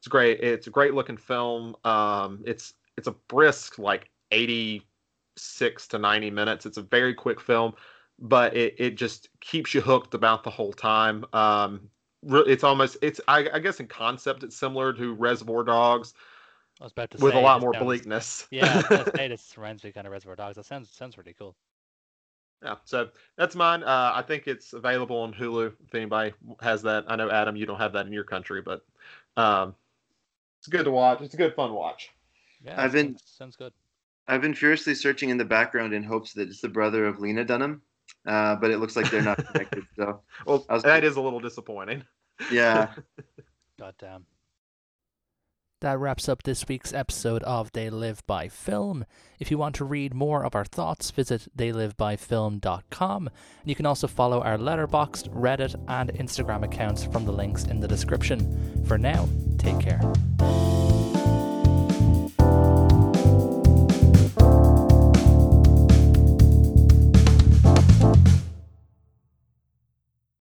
Speaker 3: It's great. It's a great looking film. Um, it's it's a brisk like 86 to 90 minutes. It's a very quick film, but it, it just keeps you hooked about the whole time. Um, it's almost it's I, I guess in concept it's similar to Reservoir Dogs
Speaker 1: I was about to
Speaker 3: with
Speaker 1: say
Speaker 3: a lot more
Speaker 1: sounds-
Speaker 3: bleakness.
Speaker 1: Yeah, I was gonna <laughs> reminds me kind of Reservoir Dogs. That sounds sounds pretty cool.
Speaker 3: Yeah, so that's mine. Uh, I think it's available on Hulu if anybody has that. I know Adam, you don't have that in your country, but um, it's good to watch. It's a good fun watch.
Speaker 1: Yeah,
Speaker 2: I've been-
Speaker 1: sounds, sounds good.
Speaker 2: I've been furiously searching in the background in hopes that it's the brother of Lena Dunham, uh, but it looks like they're not <laughs> connected. So
Speaker 3: Well,
Speaker 2: was-
Speaker 3: that is a little disappointing.
Speaker 2: yeah, <laughs>
Speaker 1: God damn. That wraps up this week's episode of They Live by Film. If you want to read more of our thoughts, visit theylivebyfilm.com. And you can also follow our Letterboxd, Reddit, and Instagram accounts from the links in the description. For now, take care.